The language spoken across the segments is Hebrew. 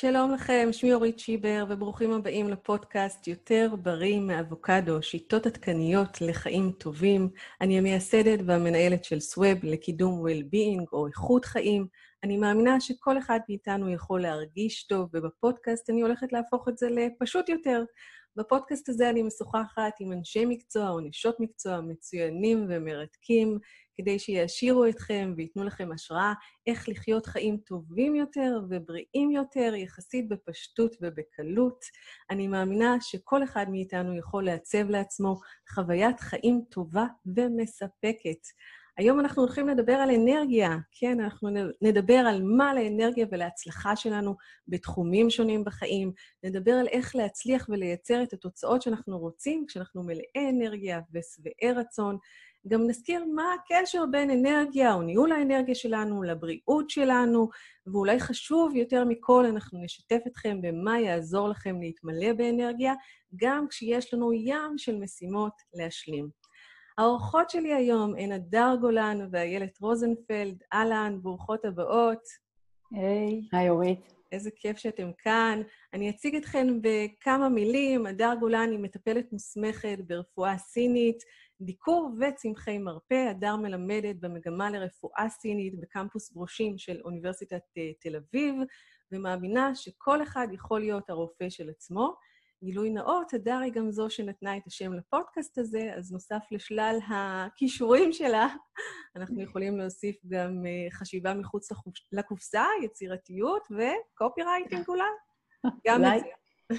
שלום לכם, שמי אורית שיבר, וברוכים הבאים לפודקאסט יותר בריא מאבוקדו, שיטות עדכניות לחיים טובים. אני המייסדת והמנהלת של סווב לקידום well-being או איכות חיים. אני מאמינה שכל אחד מאיתנו יכול להרגיש טוב, ובפודקאסט אני הולכת להפוך את זה לפשוט יותר. בפודקאסט הזה אני משוחחת עם אנשי מקצוע או נשות מקצוע מצוינים ומרתקים, כדי שיעשירו אתכם וייתנו לכם השראה איך לחיות חיים טובים יותר ובריאים יותר, יחסית בפשטות ובקלות. אני מאמינה שכל אחד מאיתנו יכול לעצב לעצמו חוויית חיים טובה ומספקת. היום אנחנו הולכים לדבר על אנרגיה. כן, אנחנו נדבר על מה לאנרגיה ולהצלחה שלנו בתחומים שונים בחיים. נדבר על איך להצליח ולייצר את התוצאות שאנחנו רוצים כשאנחנו מלאי אנרגיה ושבעי רצון. גם נזכיר מה הקשר בין אנרגיה או ניהול האנרגיה שלנו לבריאות שלנו, ואולי חשוב יותר מכל, אנחנו נשתף אתכם במה יעזור לכם להתמלא באנרגיה, גם כשיש לנו ים של משימות להשלים. האורחות שלי היום הן הדר גולן ואיילת רוזנפלד. אהלן, ברוכות הבאות. היי. היי, אורית. איזה כיף שאתם כאן. אני אציג אתכן בכמה מילים. הדר גולן היא מטפלת מוסמכת ברפואה סינית, דיקור וצמחי מרפא. הדר מלמדת במגמה לרפואה סינית בקמפוס ברושים של אוניברסיטת אה, תל אביב, ומאמינה שכל אחד יכול להיות הרופא של עצמו. גילוי נאות, הדר היא גם זו שנתנה את השם לפודקאסט הזה, אז נוסף לשלל הכישורים שלה, אנחנו יכולים להוסיף גם אה, חשיבה מחוץ לקופסה, יצירתיות וקופי רייטינג אולי. גם את זה.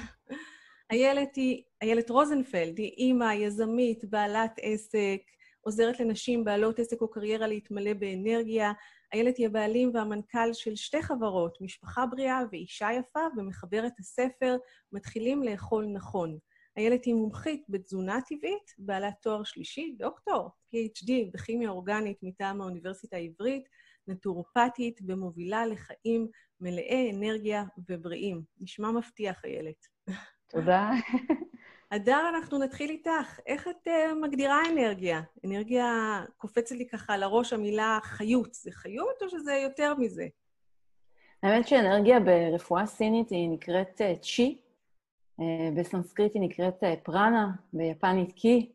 איילת היא, איילת רוזנפלד, היא אימא, יזמית, בעלת עסק, עוזרת לנשים בעלות עסק או קריירה להתמלא באנרגיה, איילת היא הבעלים והמנכ"ל של שתי חברות, משפחה בריאה ואישה יפה, ומחברת הספר "מתחילים לאכול נכון". איילת היא מומחית בתזונה טבעית, בעלת תואר שלישי, דוקטור, PhD בכימיה אורגנית מטעם האוניברסיטה העברית, נטורופטית ומובילה לחיים מלאי אנרגיה ובריאים. נשמע מבטיח, איילת. תודה. הדר, אנחנו נתחיל איתך. איך את uh, מגדירה אנרגיה? אנרגיה, קופצת לי ככה לראש המילה חיות. זה חיות או שזה יותר מזה? האמת שאנרגיה ברפואה סינית היא נקראת uh, צ'י, uh, בסנסקריט היא נקראת uh, פרנה, ביפנית קי.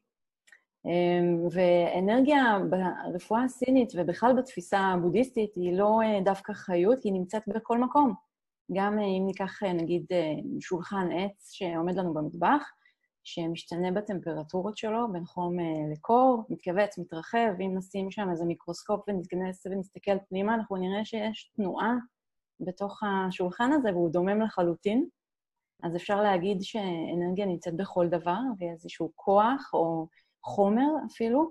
Um, ואנרגיה ברפואה הסינית ובכלל בתפיסה הבודהיסטית היא לא uh, דווקא חיות, היא נמצאת בכל מקום. גם uh, אם ניקח uh, נגיד uh, שולחן עץ שעומד לנו במטבח, שמשתנה בטמפרטורות שלו בין חום אה, לקור, מתכווץ, מתרחב, אם נשים שם איזה מיקרוסקופ ונתכנס ונסתכל פנימה, אנחנו נראה שיש תנועה בתוך השולחן הזה והוא דומם לחלוטין. אז אפשר להגיד שאנרגיה נמצאת בכל דבר, ואיזשהו כוח או חומר אפילו,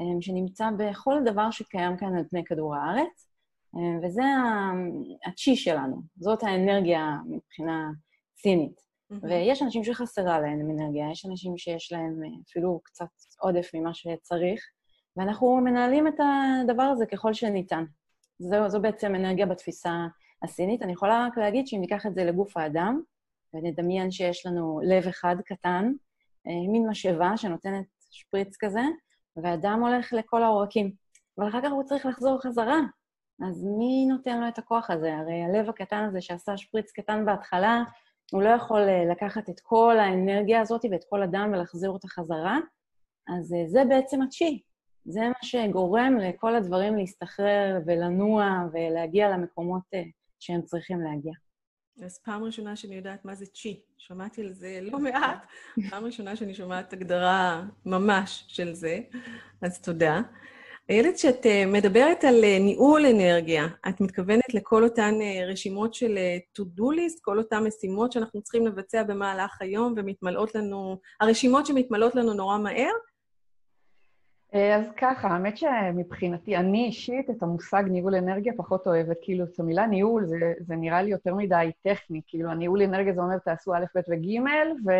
אה, שנמצא בכל דבר שקיים כאן על פני כדור הארץ, אה, וזה הצ'י שלנו, זאת האנרגיה מבחינה סינית. ויש אנשים שחסרה להם אנרגיה, יש אנשים שיש להם אה, אפילו קצת עודף ממה שצריך, ואנחנו מנהלים את הדבר הזה ככל שניתן. זו, זו בעצם אנרגיה בתפיסה הסינית. אני יכולה רק להגיד שאם ניקח את זה לגוף האדם, ונדמיין שיש לנו לב אחד קטן, אה, מין משאבה שנותנת שפריץ כזה, והדם הולך לכל העורקים. אבל אחר כך הוא צריך לחזור חזרה. אז מי נותן לו את הכוח הזה? הרי הלב הקטן הזה שעשה שפריץ קטן בהתחלה, הוא לא יכול אה, לקחת את כל האנרגיה הזאת ואת כל הדם ולהחזיר אותה חזרה, אז אה, זה בעצם הצ'י. זה מה שגורם לכל הדברים להסתחרר ולנוע ולהגיע למקומות אה, שהם צריכים להגיע. אז פעם ראשונה שאני יודעת מה זה צ'י. שמעתי על זה לא מעט. פעם ראשונה שאני שומעת הגדרה ממש של זה, אז תודה. איילת, כשאת אה, מדברת על אה, ניהול אנרגיה, את מתכוונת לכל אותן אה, רשימות של to-do list, כל אותן משימות שאנחנו צריכים לבצע במהלך היום ומתמלאות לנו, הרשימות שמתמלאות לנו נורא מהר? אז ככה, האמת שמבחינתי, אני אישית את המושג ניהול אנרגיה פחות אוהבת. כאילו, את המילה ניהול, זה, זה נראה לי יותר מדי טכני. כאילו, הניהול אנרגיה זה אומר, תעשו א', ב' וג', ו...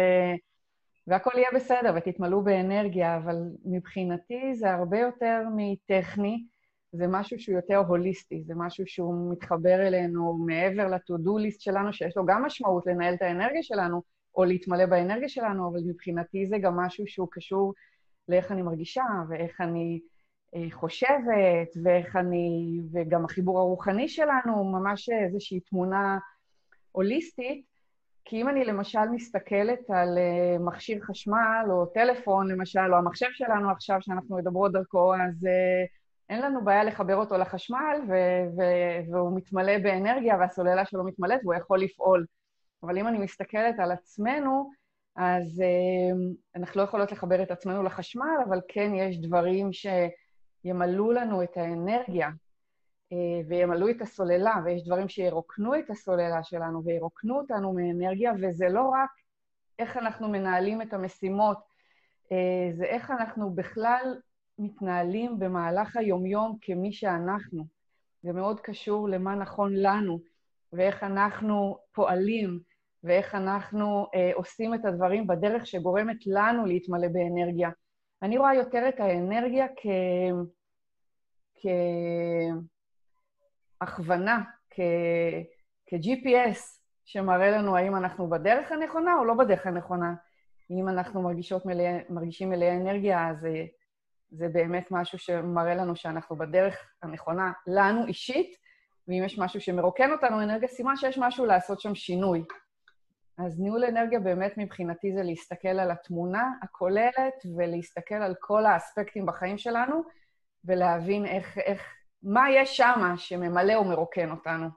והכל יהיה בסדר ותתמלאו באנרגיה, אבל מבחינתי זה הרבה יותר מטכני, זה משהו שהוא יותר הוליסטי, זה משהו שהוא מתחבר אלינו מעבר לטו-דו ליסט שלנו, שיש לו גם משמעות לנהל את האנרגיה שלנו, או להתמלא באנרגיה שלנו, אבל מבחינתי זה גם משהו שהוא קשור לאיך אני מרגישה, ואיך אני אה, חושבת, ואיך אני... וגם החיבור הרוחני שלנו, ממש איזושהי תמונה הוליסטית, כי אם אני למשל מסתכלת על uh, מכשיר חשמל או טלפון, למשל, או המחשב שלנו עכשיו, שאנחנו מדברות דרכו, אז uh, אין לנו בעיה לחבר אותו לחשמל, ו- ו- והוא מתמלא באנרגיה, והסוללה שלו מתמלאת, והוא יכול לפעול. אבל אם אני מסתכלת על עצמנו, אז uh, אנחנו לא יכולות לחבר את עצמנו לחשמל, אבל כן יש דברים שימלאו לנו את האנרגיה, וימלאו את הסוללה, ויש דברים שירוקנו את הסוללה שלנו וירוקנו אותנו מאנרגיה, וזה לא רק איך אנחנו מנהלים את המשימות, uh, זה איך אנחנו בכלל מתנהלים במהלך היומיום כמי שאנחנו. זה מאוד קשור למה נכון לנו, ואיך אנחנו פועלים, ואיך אנחנו אה, עושים את הדברים בדרך שגורמת לנו להתמלא באנרגיה. אני רואה יותר את האנרגיה כ... כהכוונה, כ... כ-GPS, שמראה לנו האם אנחנו בדרך הנכונה או לא בדרך הנכונה. אם אנחנו מרגישות מלא... מרגישים מלאי אנרגיה, אז אה, זה באמת משהו שמראה לנו שאנחנו בדרך הנכונה לנו אישית, ואם יש משהו שמרוקן אותנו אנרגיה, סימן שיש משהו לעשות שם שינוי. אז ניהול אנרגיה באמת מבחינתי זה להסתכל על התמונה הכוללת ולהסתכל על כל האספקטים בחיים שלנו ולהבין איך, איך, מה יש שם שממלא או מרוקן אותנו.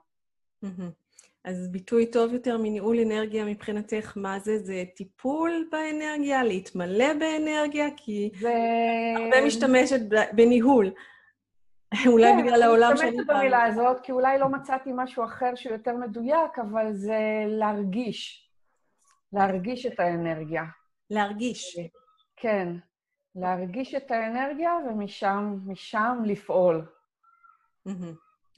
אז ביטוי טוב יותר מניהול אנרגיה מבחינתך, מה זה? זה טיפול באנרגיה, להתמלא באנרגיה? כי זה... הרבה משתמשת בניהול. אולי כן, בגלל העולם שאני... כן, אני משתמשת במילה הזאת, כי אולי לא מצאתי משהו אחר שהוא יותר מדויק, אבל זה להרגיש. להרגיש את האנרגיה. להרגיש. כן, להרגיש את האנרגיה ומשם משם לפעול.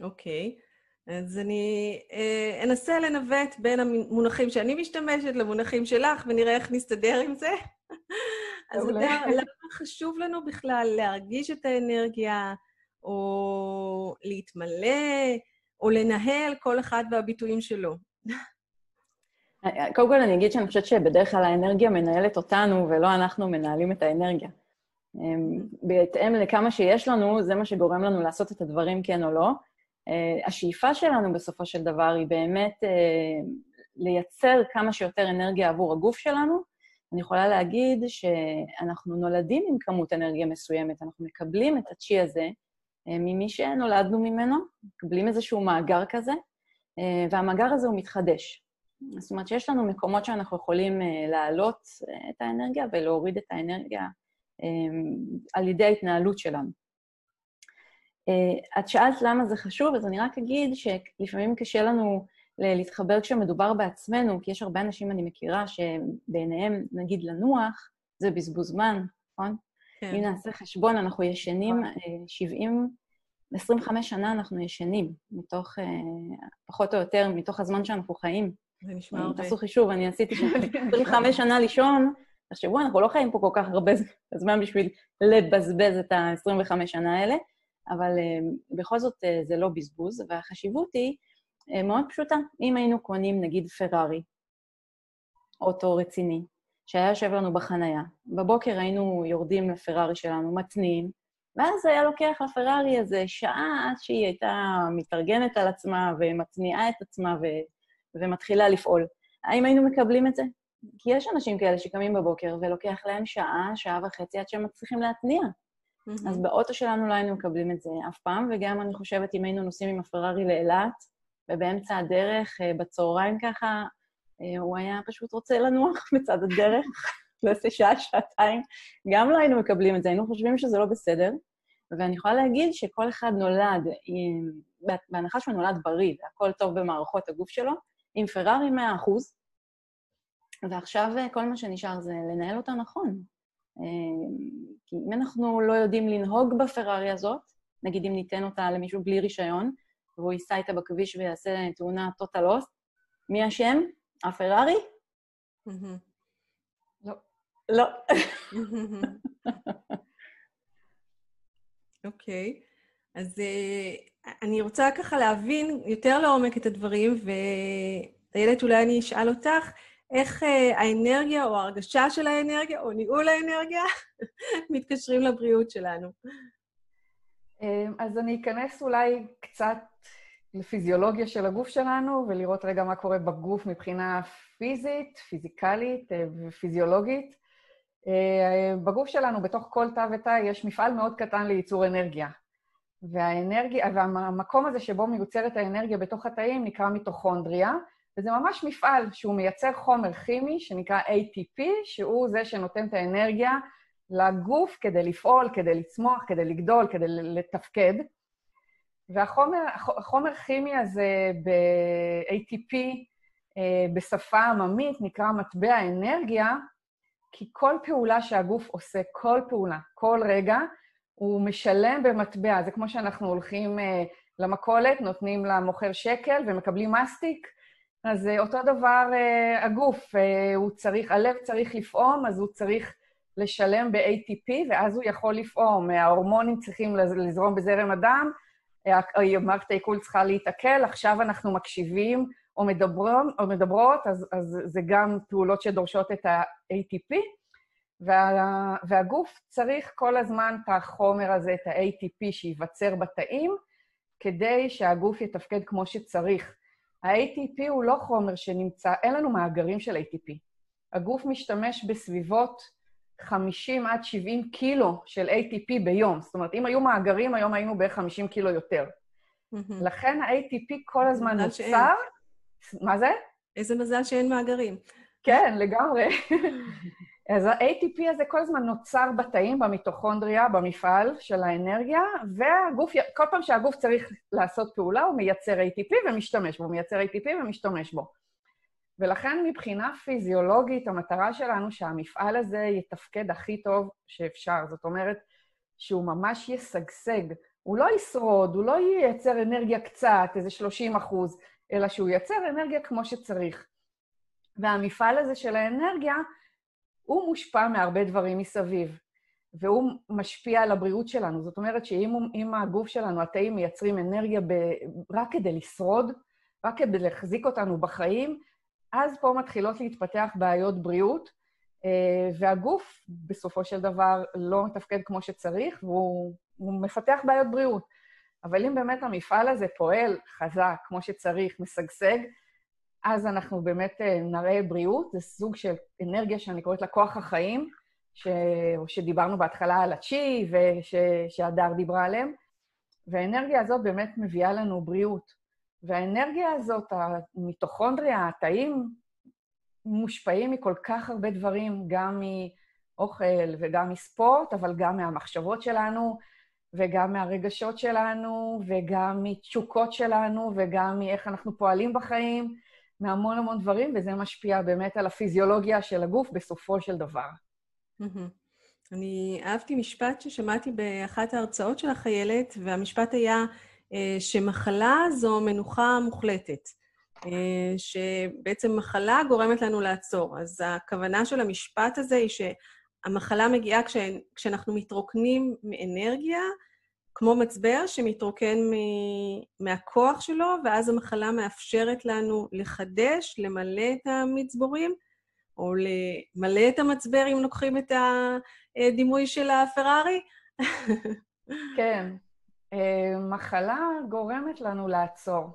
אוקיי. Mm-hmm. Okay. אז אני אה, אנסה לנווט בין המונחים שאני משתמשת למונחים שלך, ונראה איך נסתדר עם זה. אז למה חשוב לנו בכלל להרגיש את האנרגיה, או להתמלא, או לנהל כל אחד והביטויים שלו? קודם כל אני אגיד שאני חושבת שבדרך כלל האנרגיה מנהלת אותנו, ולא אנחנו מנהלים את האנרגיה. אמ, בהתאם לכמה שיש לנו, זה מה שגורם לנו לעשות את הדברים כן או לא. אה, השאיפה שלנו בסופו של דבר היא באמת אה, לייצר כמה שיותר אנרגיה עבור הגוף שלנו. אני יכולה להגיד שאנחנו נולדים עם כמות אנרגיה מסוימת, אנחנו מקבלים את הצ'י הזה אה, ממי שנולדנו ממנו, מקבלים איזשהו מאגר כזה, והמאגר הזה הוא מתחדש. זאת אומרת שיש לנו מקומות שאנחנו יכולים להעלות את האנרגיה ולהוריד את האנרגיה על ידי ההתנהלות שלנו. את שאלת למה זה חשוב, אז אני רק אגיד שלפעמים קשה לנו להתחבר כשמדובר בעצמנו, כי יש הרבה אנשים אני מכירה שבעיניהם, נגיד, לנוח, זה בזבוז זמן, נכון? כן. אם נעשה חשבון, אנחנו ישנים 70, נכון. 25 שנה אנחנו ישנים, מתוך, פחות או יותר, מתוך הזמן שאנחנו חיים. זה נשמע הרבה. תעשו חישוב, אני עשיתי 25 שנה לישון, תחשבו, אנחנו לא חיים פה כל כך הרבה זמן בשביל לבזבז את ה-25 שנה האלה. אבל אה, בכל זאת אה, זה לא בזבוז, והחשיבות היא אה, מאוד פשוטה. אם היינו קונים נגיד פרארי, אוטו רציני, שהיה יושב לנו בחנייה, בבוקר היינו יורדים לפרארי שלנו, מתניעים, ואז היה לוקח לפרארי איזה שעה עד שהיא הייתה מתארגנת על עצמה ומתניעה את עצמה ו... ומתחילה לפעול. האם היינו מקבלים את זה? כי יש אנשים כאלה שקמים בבוקר ולוקח להם שעה, שעה וחצי עד שהם מצליחים להתניע. Mm-hmm. אז באוטו שלנו לא היינו מקבלים את זה אף פעם, וגם אני חושבת, אם היינו נוסעים עם הפרארי לאילת, ובאמצע הדרך, אה, בצהריים ככה, אה, הוא היה פשוט רוצה לנוח בצד הדרך, לאיזה שעה, שעתיים, גם לא היינו מקבלים את זה, היינו חושבים שזה לא בסדר. ואני יכולה להגיד שכל אחד נולד, עם, בהנחה שהוא נולד בריא, והכל טוב במערכות הגוף שלו, עם פרארי 100%, ועכשיו אה, כל מה שנשאר זה לנהל אותה נכון. כי אם אנחנו לא יודעים לנהוג בפרארי הזאת, נגיד אם ניתן אותה למישהו בלי רישיון, והוא ייסע איתה בכביש ויעשה תאונה טוטל אוסט, מי אשם? הפרארי? לא. לא. אוקיי. אז uh, אני רוצה ככה להבין יותר לעומק את הדברים, ואיילת, אולי אני אשאל אותך, איך אה, האנרגיה או ההרגשה של האנרגיה או ניהול האנרגיה מתקשרים לבריאות שלנו. אמ, אז אני אכנס אולי קצת לפיזיולוגיה של הגוף שלנו ולראות רגע מה קורה בגוף מבחינה פיזית, פיזיקלית אה, ופיזיולוגית. אה, בגוף שלנו, בתוך כל תא ותא, יש מפעל מאוד קטן לייצור אנרגיה. והאנרגיה, והמקום הזה שבו מיוצרת האנרגיה בתוך התאים נקרא מיטוכונדריה, וזה ממש מפעל שהוא מייצר חומר כימי שנקרא ATP, שהוא זה שנותן את האנרגיה לגוף כדי לפעול, כדי לצמוח, כדי לגדול, כדי לתפקד. והחומר הכימי הזה ב-ATP, אה, בשפה עממית, נקרא מטבע אנרגיה, כי כל פעולה שהגוף עושה, כל פעולה, כל רגע, הוא משלם במטבע. זה כמו שאנחנו הולכים אה, למכולת, נותנים למוכר שקל ומקבלים מסטיק, אז אה, אותו דבר הגוף, הוא צריך, הלב צריך לפעום, אז הוא צריך לשלם ב-ATP, ואז הוא יכול לפעום. ההורמונים צריכים לזרום בזרם הדם, מערכת העיכול צריכה להתעכל, עכשיו אנחנו מקשיבים או, מדברות, או מדברות, אז, אז זה גם פעולות שדורשות את ה-ATP, וה, והגוף צריך כל הזמן את החומר הזה, את ה-ATP שייווצר בתאים, כדי שהגוף יתפקד כמו שצריך. ה-ATP הוא לא חומר שנמצא, אין לנו מאגרים של ATP. הגוף משתמש בסביבות 50 עד 70 קילו של ATP ביום. זאת אומרת, אם היו מאגרים, היום היינו בערך 50 קילו יותר. לכן ה-ATP כל הזמן נוצר... מה זה? איזה מזל שאין מאגרים. כן, לגמרי. אז ה-ATP הזה כל הזמן נוצר בתאים, במיטוכונדריה, במפעל של האנרגיה, והגוף, כל פעם שהגוף צריך לעשות פעולה, הוא מייצר ATP ומשתמש בו, הוא מייצר ATP ומשתמש בו. ולכן מבחינה פיזיולוגית, המטרה שלנו שהמפעל הזה יתפקד הכי טוב שאפשר. זאת אומרת, שהוא ממש ישגשג. הוא לא ישרוד, הוא לא ייצר אנרגיה קצת, איזה 30 אחוז, אלא שהוא ייצר אנרגיה כמו שצריך. והמפעל הזה של האנרגיה, הוא מושפע מהרבה דברים מסביב, והוא משפיע על הבריאות שלנו. זאת אומרת שאם הגוף שלנו, התאים מייצרים אנרגיה ב, רק כדי לשרוד, רק כדי להחזיק אותנו בחיים, אז פה מתחילות להתפתח בעיות בריאות, אה, והגוף בסופו של דבר לא מתפקד כמו שצריך, והוא מפתח בעיות בריאות. אבל אם באמת המפעל הזה פועל חזק, כמו שצריך, משגשג, אז אנחנו באמת אה, נראה בריאות. זה סוג של אנרגיה שאני קוראת לה כוח החיים, ש... שדיברנו בהתחלה על הצ'י ושהדר דיברה עליהם, והאנרגיה הזאת באמת מביאה לנו בריאות. והאנרגיה הזאת, המיטוכונדריה, התאים, מושפעים מכל כך הרבה דברים, גם מאוכל וגם מספורט, אבל גם מהמחשבות שלנו, וגם מהרגשות שלנו, וגם מתשוקות שלנו, וגם מאיך אנחנו פועלים בחיים, מהמון המון דברים, וזה משפיע באמת על הפיזיולוגיה של הגוף בסופו של דבר. אני אהבתי משפט ששמעתי באחת ההרצאות של החיילת, והמשפט היה, אה, שמחלה זו מנוחה מוחלטת, אה, שבעצם מחלה גורמת לנו לעצור. אז הכוונה של המשפט הזה היא שהמחלה מגיעה כש, כשאנחנו מתרוקנים מאנרגיה, כמו מצבר שמתרוקן מ... מהכוח שלו, ואז המחלה מאפשרת לנו לחדש, למלא את המצבורים, או למלא את המצבר, אם לוקחים את הדימוי של הפרארי. כן, אה, מחלה גורמת לנו לעצור.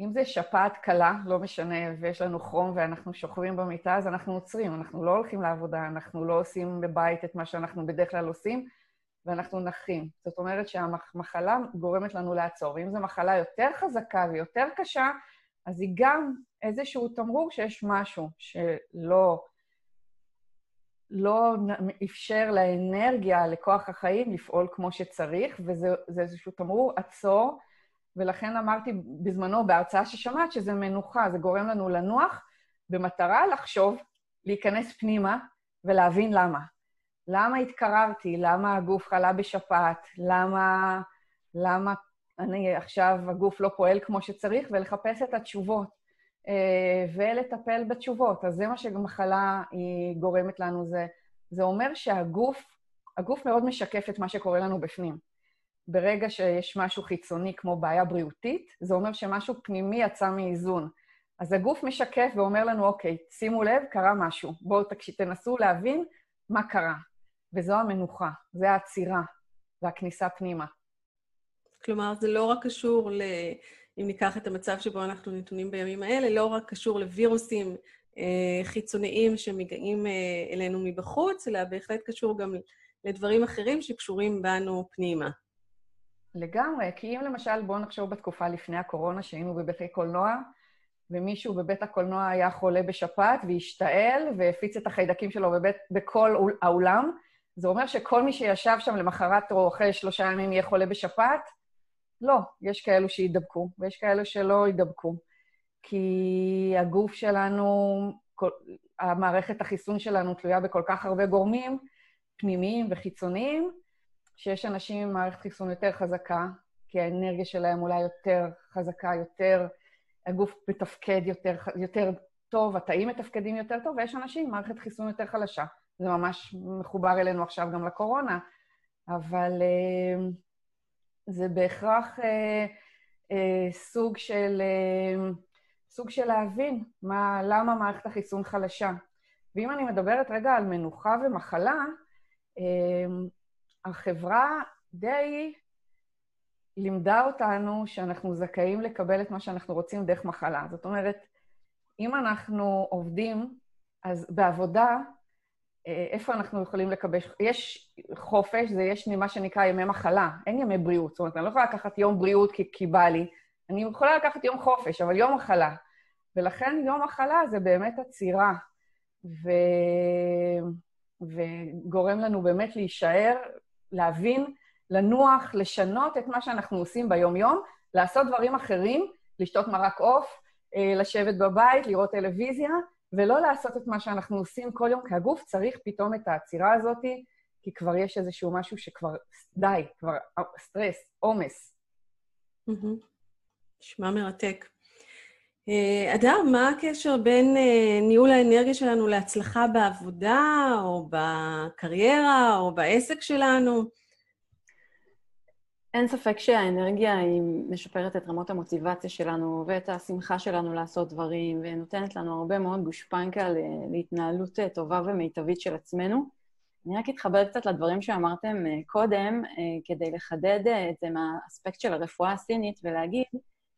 אם זה שפעת קלה, לא משנה, ויש לנו חום ואנחנו שוכבים במיטה, אז אנחנו עוצרים, אנחנו לא הולכים לעבודה, אנחנו לא עושים בבית את מה שאנחנו בדרך כלל עושים, ואנחנו נחים. זאת אומרת שהמחלה גורמת לנו לעצור. אם זו מחלה יותר חזקה ויותר קשה, אז היא גם איזשהו תמרור שיש משהו שלא לא אפשר לאנרגיה, לכוח החיים, לפעול כמו שצריך, וזה איזשהו תמרור עצור, ולכן אמרתי בזמנו בהרצאה ששמעת שזה מנוחה, זה גורם לנו לנוח, במטרה לחשוב, להיכנס פנימה ולהבין למה. למה התקררתי? למה הגוף חלה בשפעת? למה, למה אני עכשיו, הגוף לא פועל כמו שצריך? ולחפש את התשובות. אה, ולטפל בתשובות. אז זה מה שמחלה היא גורמת לנו, זה, זה אומר שהגוף, הגוף מאוד משקף את מה שקורה לנו בפנים. ברגע שיש משהו חיצוני כמו בעיה בריאותית, זה אומר שמשהו פנימי יצא מאיזון. אז הגוף משקף ואומר לנו, אוקיי, שימו לב, קרה משהו. בואו תנסו להבין מה קרה. וזו המנוחה, זה העצירה והכניסה פנימה. כלומר, זה לא רק קשור ל... אם ניקח את המצב שבו אנחנו נתונים בימים האלה, לא רק קשור לווירוסים אה, חיצוניים שמגיעים אה, אלינו מבחוץ, אלא בהחלט קשור גם לדברים אחרים שקשורים בנו פנימה. לגמרי, כי אם למשל, בואו נחשוב בתקופה לפני הקורונה, שהיינו בבתי קולנוע, ומישהו בבית הקולנוע היה חולה בשפעת והשתעל והפיץ את החיידקים שלו בבית, בכל האולם, זה אומר שכל מי שישב שם למחרת או אחרי שלושה ימים יהיה חולה בשפעת? לא, יש כאלו שידבקו, ויש כאלו שלא ידבקו. כי הגוף שלנו, כל, המערכת החיסון שלנו תלויה בכל כך הרבה גורמים, פנימיים וחיצוניים, שיש אנשים עם מערכת חיסון יותר חזקה, כי האנרגיה שלהם אולי יותר חזקה, יותר, הגוף מתפקד יותר, יותר טוב, התאים מתפקדים יותר טוב, ויש אנשים עם מערכת חיסון יותר חלשה. זה ממש מחובר אלינו עכשיו גם לקורונה, אבל אה, זה בהכרח אה, אה, סוג של, סוג של להבין מה, למה מערכת החיסון חלשה. ואם אני מדברת רגע על מנוחה ומחלה, החברה די לימדה אותנו שאנחנו זכאים לקבל את מה שאנחנו רוצים דרך מחלה. זאת אומרת, אם אנחנו עובדים, אז בעבודה, איפה אנחנו יכולים לקבל... יש חופש, זה יש ממה שנקרא ימי מחלה, אין ימי בריאות. זאת אומרת, אני לא יכולה לקחת יום בריאות כי, כי בא לי, אני יכולה לקחת יום חופש, אבל יום מחלה. ולכן יום מחלה זה באמת עצירה, ו... וגורם לנו באמת להישאר, להבין, לנוח, לשנות את מה שאנחנו עושים ביום-יום, לעשות דברים אחרים, לשתות מרק עוף, אה, לשבת בבית, לראות טלוויזיה, ולא לעשות את מה שאנחנו עושים כל יום, כי הגוף צריך פתאום את העצירה הזאת, כי כבר יש איזשהו משהו שכבר, די, כבר סטרס, עומס. נשמע מרתק. אה, אדר, מה הקשר בין אה, ניהול האנרגיה שלנו להצלחה בעבודה, או בקריירה, או בעסק שלנו? אין ספק שהאנרגיה היא משפרת את רמות המוטיבציה שלנו ואת השמחה שלנו לעשות דברים, ונותנת לנו הרבה מאוד גושפנקה להתנהלות אה, טובה ומיטבית של עצמנו. אני רק אתחבר קצת לדברים שאמרתם אה, קודם, אה, כדי לחדד את זה מהאספקט של הרפואה הסינית ולהגיד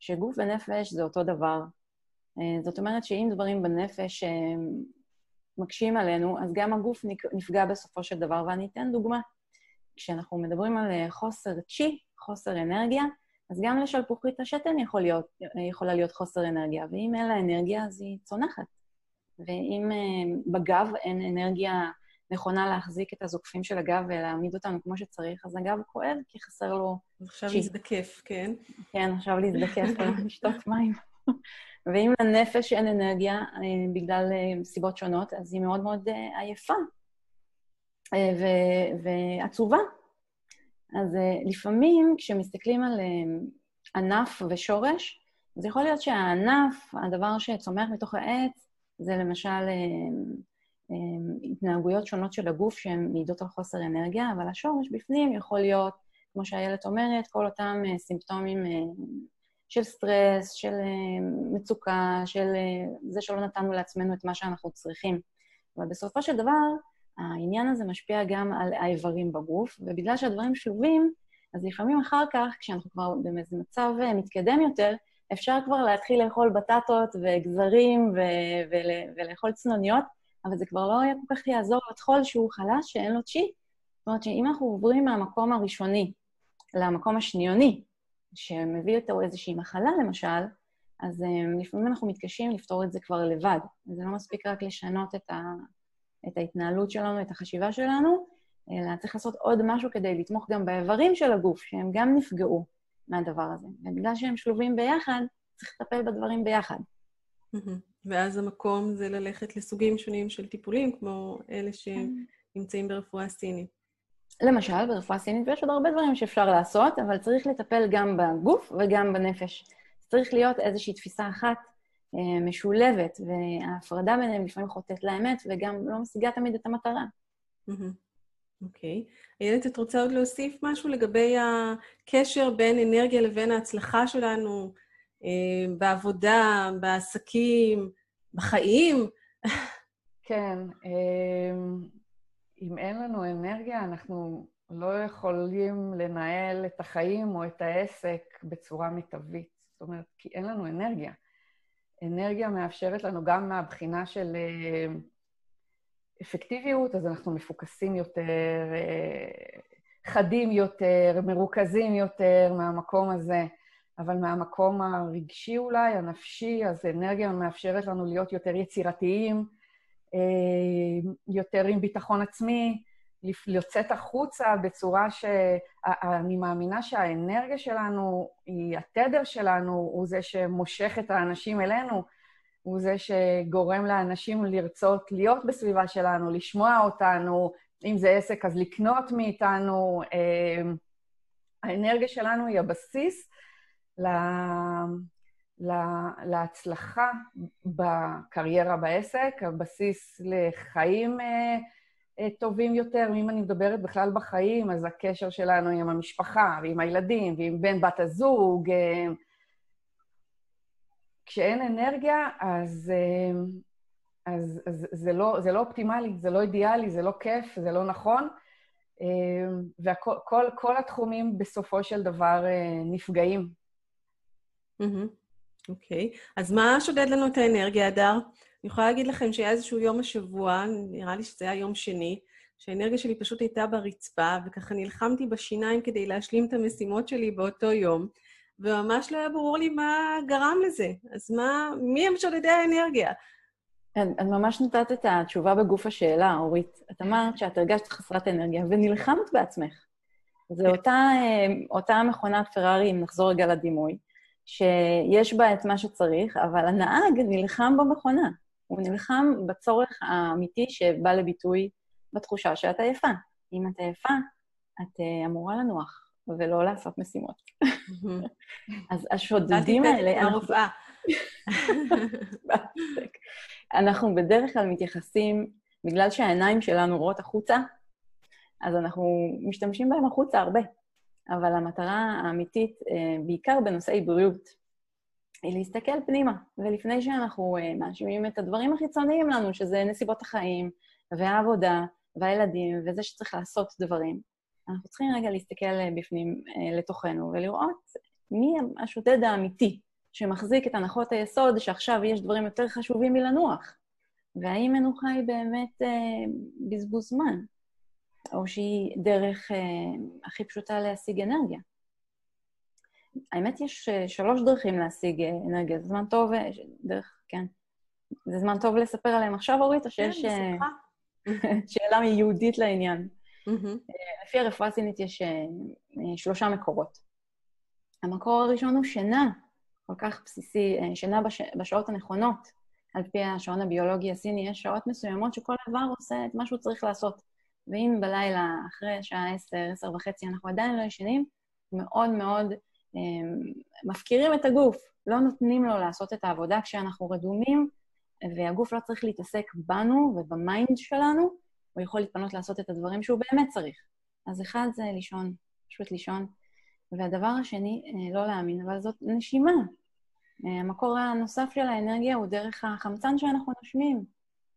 שגוף ונפש זה אותו דבר. זאת אומרת שאם דברים בנפש מקשים עלינו, אז גם הגוף נפגע בסופו של דבר, ואני אתן דוגמה. כשאנחנו מדברים על אה, חוסר צ'י, חוסר אנרגיה, אז גם לשלפוחית השתן יכול להיות, אה, יכולה להיות חוסר אנרגיה, ואם אין לה אנרגיה, אז היא צונחת. ואם אה, בגב אין אנרגיה נכונה להחזיק את הזוקפים של הגב ולהעמיד אותנו כמו שצריך, אז הגב כואב כי חסר לו... עכשיו להזדקף, כן? כן, עכשיו להזדקף ולשתות מים. ואם לנפש אין אנרגיה בגלל סיבות שונות, אז היא מאוד מאוד עייפה. אה, ועצובה. אז אה, לפעמים כשמסתכלים על אה, ענף ושורש, אז יכול להיות שהענף, הדבר שצומח מתוך העץ, זה למשל התנהגויות שונות של הגוף שהן מעידות על חוסר אנרגיה, אבל השורש בפנים יכול להיות, כמו שאיילת אומרת, כל אותם סימפטומים של סטרס, של מצוקה, של זה שלא נתנו לעצמנו את מה שאנחנו צריכים. אבל בסופו של דבר, העניין הזה משפיע גם על האיברים בגוף, ובגלל שהדברים שלובים, אז לפעמים אחר כך, כשאנחנו כבר באיזה מצב אה, מתקדם יותר, אפשר כבר להתחיל לאכול בטטות וגזרים ו- ול- ולאכול צנוניות, אבל זה כבר לא כל כך יעזור לטחול שהוא חלש, שאין לו צ'י. זאת אומרת שאם אנחנו עוברים מהמקום הראשוני למקום השניוני, שמביא איתו איזושהי מחלה, למשל, אז um, לפעמים אנחנו מתקשים לפתור את זה כבר לבד. זה לא מספיק רק לשנות את, ה- את ההתנהלות שלנו, את החשיבה שלנו, אלא צריך לעשות עוד משהו כדי לתמוך גם באיברים של הגוף, שהם גם נפגעו מהדבר הזה. ובגלל שהם שלובים ביחד, צריך לטפל בדברים ביחד. ואז המקום זה ללכת לסוגים שונים של טיפולים, כמו אלה שנמצאים ברפואה סינית. למשל, ברפואה סינית, ויש עוד הרבה דברים שאפשר לעשות, אבל צריך לטפל גם בגוף וגם בנפש. צריך להיות איזושהי תפיסה אחת משולבת, וההפרדה ביניהם לפעמים חוטאת לאמת, וגם לא משיגה תמיד את המטרה. אוקיי. Okay. איילת, את רוצה עוד להוסיף משהו לגבי הקשר בין אנרגיה לבין ההצלחה שלנו אה, בעבודה, בעסקים, בחיים? כן. אה, אם אין לנו אנרגיה, אנחנו לא יכולים לנהל את החיים או את העסק בצורה מיטבית. זאת אומרת, כי אין לנו אנרגיה. אנרגיה מאפשרת לנו גם מהבחינה של אה, אפקטיביות, אז אנחנו מפוקסים יותר, אה, חדים יותר, מרוכזים יותר מהמקום הזה, אבל מהמקום הרגשי אולי, הנפשי, אז אנרגיה מאפשרת לנו להיות יותר יצירתיים, אה, יותר עם ביטחון עצמי, לצאת החוצה בצורה שאני מאמינה שהאנרגיה שלנו, היא התדר שלנו, הוא זה שמושך את האנשים אלינו, הוא זה שגורם לאנשים לרצות להיות בסביבה שלנו, לשמוע אותנו, אם זה עסק אז לקנות מאיתנו. אה, האנרגיה שלנו היא הבסיס לה, להצלחה בקריירה בעסק, הבסיס לחיים אה, טובים יותר. אם אני מדברת בכלל בחיים, אז הקשר שלנו עם המשפחה, ועם הילדים, ועם בן בת הזוג. אה, כשאין אנרגיה, אז, אה, אז, אז זה, לא, זה לא אופטימלי, זה לא אידיאלי, זה לא כיף, זה לא נכון. וכל כל, כל התחומים בסופו של דבר נפגעים. אוקיי. Mm-hmm. Okay. אז מה שודד לנו את האנרגיה, הדר? אני יכולה להגיד לכם שהיה איזשהו יום השבוע, נראה לי שזה היה יום שני, שהאנרגיה שלי פשוט הייתה ברצפה, וככה נלחמתי בשיניים כדי להשלים את המשימות שלי באותו יום, וממש לא היה ברור לי מה גרם לזה. אז מה, מי הם שודדי האנרגיה? כן, את ממש נתת את התשובה בגוף השאלה, אורית. את אמרת שאת הרגשת חסרת אנרגיה ונלחמת בעצמך. זו אותה, אה, אותה מכונת פרארי, אם נחזור רגע לדימוי, שיש בה את מה שצריך, אבל הנהג נלחם במכונה. הוא נלחם בצורך האמיתי שבא לביטוי בתחושה שאת עייפה. אם את עייפה, את uh, אמורה לנוח ולא לעשות משימות. אז השודדים האלה... הרופאה. אנחנו בדרך כלל מתייחסים, בגלל שהעיניים שלנו רואות החוצה, אז אנחנו משתמשים בהם החוצה הרבה. אבל המטרה האמיתית, אה, בעיקר בנושאי בריאות, היא להסתכל פנימה. ולפני שאנחנו uh, מאשימים את הדברים החיצוניים לנו, שזה נסיבות החיים, והעבודה, והילדים, וזה שצריך לעשות דברים, אנחנו צריכים רגע להסתכל uh, בפנים uh, לתוכנו ולראות מי השודד האמיתי שמחזיק את הנחות היסוד שעכשיו יש דברים יותר חשובים מלנוח, והאם מנוחה היא באמת uh, בזבוז זמן, או שהיא דרך uh, הכי פשוטה להשיג אנרגיה. האמת, יש אה, שלוש דרכים להשיג אה, אנרגיה. זה זמן טוב, אה, דרך, כן. זה זמן טוב לספר עליהם עכשיו, אורית, או כן, שיש שאלה ייעודית לעניין? לפי הרפואה הסינית יש שלושה מקורות. המקור הראשון הוא שינה, כל כך בסיסי, שינה בש... בשעות הנכונות. על פי השעון הביולוגי הסיני, יש שעות מסוימות שכל איבר עושה את מה שהוא צריך לעשות. ואם בלילה, אחרי שעה עשר, עשר וחצי, אנחנו עדיין לא ישנים, מאוד מאוד מפקירים את הגוף, לא נותנים לו לעשות את העבודה כשאנחנו רדומים, והגוף לא צריך להתעסק בנו וב mind שלנו, הוא יכול להתפנות לעשות את הדברים שהוא באמת צריך. אז אחד זה לישון, פשוט לישון. והדבר השני, אה, לא להאמין, אבל זאת נשימה. אה, המקור הנוסף של האנרגיה הוא דרך החמצן שאנחנו נושמים.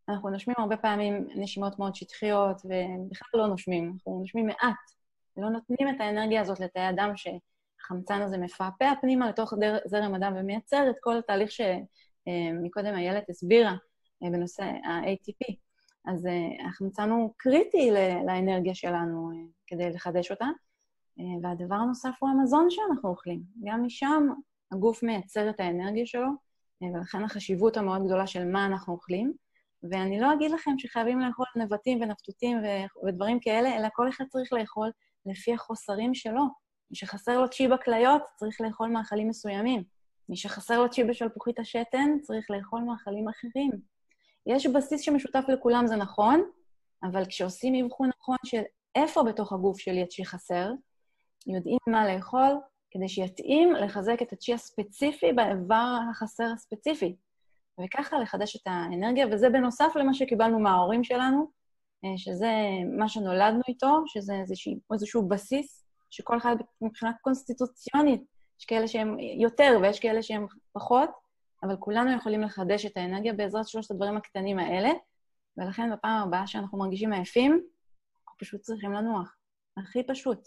אנחנו נושמים הרבה פעמים נשימות מאוד שטחיות, ובכלל לא נושמים, אנחנו נושמים מעט, ולא נותנים את האנרגיה הזאת לתאי הדם ש... החמצן הזה מפעפע פנימה לתוך זרם הדם ומייצר את כל התהליך שמקודם אה, איילת הסבירה אה, בנושא ה-ATP. אז אה, החמצן הוא קריטי לאנרגיה שלנו כדי לחדש אותה. והדבר הנוסף הוא המזון שאנחנו אוכלים. גם משם הגוף מייצר את האנרגיה שלו, ולכן החשיבות המאוד גדולה של מה אנחנו אוכלים. ואני לא אגיד לכם שחייבים לאכול נבטים ונפתותים ודברים כאלה, אלא כל אחד צריך לאכול לפי החוסרים שלו. מי שחסר לו צ'יבה כליות, צריך לאכול מאכלים מסוימים. מי שחסר לו צ'יבה של פוחית השתן, צריך לאכול מאכלים אחרים. יש בסיס שמשותף לכולם, זה נכון, אבל כשעושים אבחון נכון של איפה בתוך הגוף שלי הצ'י חסר, יודעים מה לאכול כדי שיתאים לחזק את הצ'י הספציפי באיבר החסר הספציפי. וככה לחדש את האנרגיה, וזה בנוסף למה שקיבלנו מההורים שלנו, אה, שזה מה שנולדנו איתו, שזה איזשהו, איזשהו בסיס שכל אחד מבחינה קונסטיטוציונית, יש כאלה שהם יותר ויש כאלה שהם פחות, אבל כולנו יכולים לחדש את האנרגיה בעזרת שלושת הדברים הקטנים האלה, ולכן בפעם הבאה שאנחנו מרגישים עייפים, אנחנו פשוט צריכים לנוח. הכי פשוט.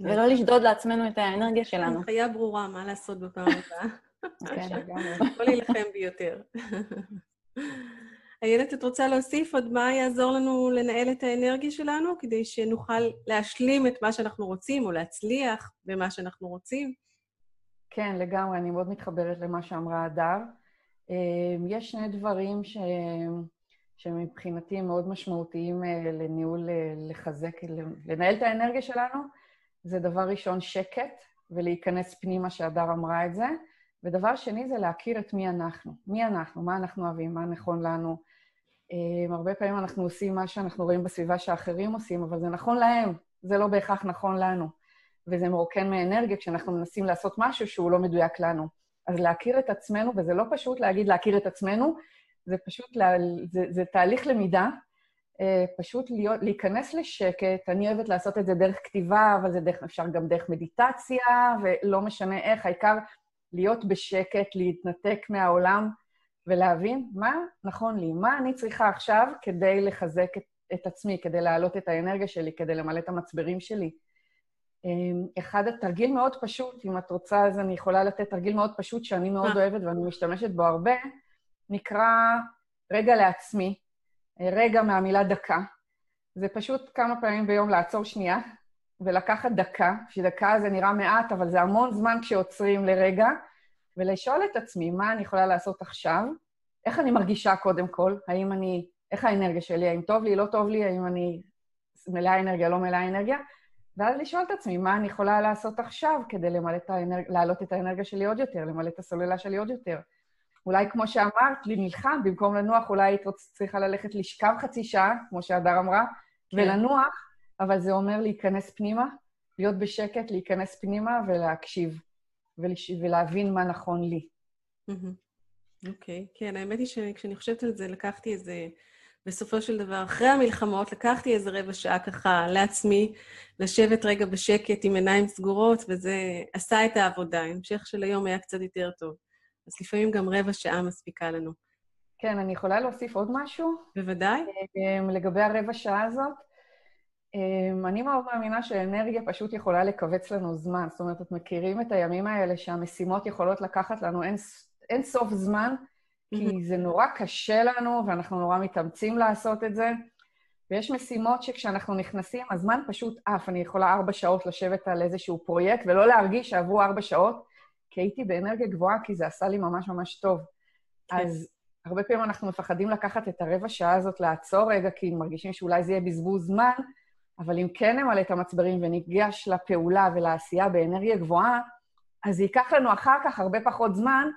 ולא לשדוד לעצמנו את האנרגיה שלנו. הנחיה ברורה, מה לעשות בפעם הבאה. כן, לגמרי. לא להילחם ביותר. איילת, את רוצה להוסיף עוד מה יעזור לנו לנהל את האנרגיה שלנו, כדי שנוכל להשלים את מה שאנחנו רוצים, או להצליח במה שאנחנו רוצים? כן, לגמרי, אני מאוד מתחברת למה שאמרה הדר. אמ, יש שני דברים ש... שמבחינתי הם מאוד משמעותיים אה, לניהול, אה, לחזק, לנהל את האנרגיה שלנו. זה דבר ראשון, שקט, ולהיכנס פנימה, שהדר אמרה את זה. ודבר שני זה להכיר את מי אנחנו. מי אנחנו, מה אנחנו אוהבים, מה נכון לנו. Um, הרבה פעמים אנחנו עושים מה שאנחנו רואים בסביבה שאחרים עושים, אבל זה נכון להם, זה לא בהכרח נכון לנו. וזה מרוקן מאנרגיה כשאנחנו מנסים לעשות משהו שהוא לא מדויק לנו. אז להכיר את עצמנו, וזה לא פשוט להגיד להכיר את עצמנו, זה פשוט, לה, זה, זה תהליך למידה, uh, פשוט להיות, להיכנס לשקט. אני אוהבת לעשות את זה דרך כתיבה, אבל זה דרך, אפשר גם דרך מדיטציה, ולא משנה איך, העיקר להיות בשקט, להתנתק מהעולם ולהבין מה נכון לי, מה אני צריכה עכשיו כדי לחזק את, את עצמי, כדי להעלות את האנרגיה שלי, כדי למלא את המצברים שלי. אמ, אחד התרגיל מאוד פשוט, אם את רוצה, אז אני יכולה לתת תרגיל מאוד פשוט שאני מאוד אה. אוהבת ואני משתמשת בו הרבה, נקרא רגע לעצמי, רגע מהמילה דקה. זה פשוט כמה פעמים ביום לעצור שנייה ולקחת דקה, שדקה זה נראה מעט, אבל זה המון זמן כשעוצרים לרגע, ולשאול את עצמי, מה אני יכולה לעשות עכשיו? איך אני מרגישה קודם כל? האם אני... איך האנרגיה שלי? האם טוב לי, לא טוב לי? האם אני מלאה אנרגיה, לא מלאה אנרגיה? ואז לשאול את עצמי, מה אני יכולה לעשות עכשיו כדי למלא את האנרג... להעלות את האנרגיה שלי עוד יותר, למלא את הסוללה שלי עוד יותר? אולי כמו שאמרת, לי נלחם, במקום לנוח, אולי היית צריכה ללכת לשכב חצי שעה, כמו שהדר אמרה, כן. ולנוח, אבל זה אומר להיכנס פנימה, להיות בשקט, להיכנס פנימה ולהקשיב, ולש... ולהבין מה נכון לי. אוקיי, okay. כן, האמת היא שכשאני חושבת על זה, לקחתי איזה, בסופו של דבר, אחרי המלחמות, לקחתי איזה רבע שעה ככה לעצמי, לשבת רגע בשקט עם עיניים סגורות, וזה עשה את העבודה. המשך של היום היה קצת יותר טוב. אז לפעמים גם רבע שעה מספיקה לנו. כן, אני יכולה להוסיף עוד משהו? בוודאי. אה, לגבי הרבע שעה הזאת, אני מאוד מאמינה שאנרגיה פשוט יכולה לכווץ לנו זמן. זאת אומרת, את מכירים את הימים האלה שהמשימות יכולות לקחת לנו אין, אין סוף זמן, כי זה נורא קשה לנו ואנחנו נורא מתאמצים לעשות את זה. ויש משימות שכשאנחנו נכנסים, הזמן פשוט עף. אני יכולה ארבע שעות לשבת על איזשהו פרויקט ולא להרגיש שעברו ארבע שעות, כי הייתי באנרגיה גבוהה, כי זה עשה לי ממש ממש טוב. כן. אז הרבה פעמים אנחנו מפחדים לקחת את הרבע שעה הזאת, לעצור רגע, כי מרגישים שאולי זה יהיה בזבוז זמן, אבל אם כן נמלא את המצברים וניגש לפעולה ולעשייה באנרגיה גבוהה, אז זה ייקח לנו אחר כך הרבה פחות זמן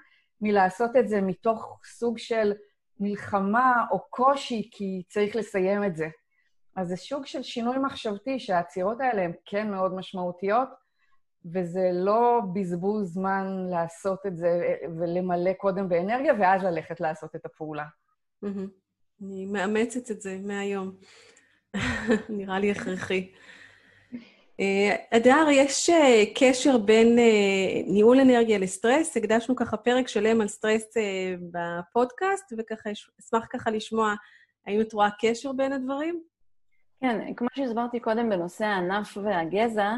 מלעשות את זה מתוך סוג של מלחמה או קושי, כי צריך לסיים את זה. אז זה סוג של שינוי מחשבתי, שהעצירות האלה הן כן מאוד משמעותיות, וזה לא בזבוז זמן לעשות את זה ולמלא קודם באנרגיה, ואז ללכת לעשות את הפעולה. אני מאמצת את זה מהיום. נראה לי הכרחי. אה, אדר, יש אה, קשר בין אה, ניהול אנרגיה לסטרס? הקדשנו ככה פרק שלם על סטרס בפודקאסט, וככה אשמח ככה לשמוע האם את רואה קשר בין הדברים? כן, כמו שהסברתי קודם בנושא הענף והגזע,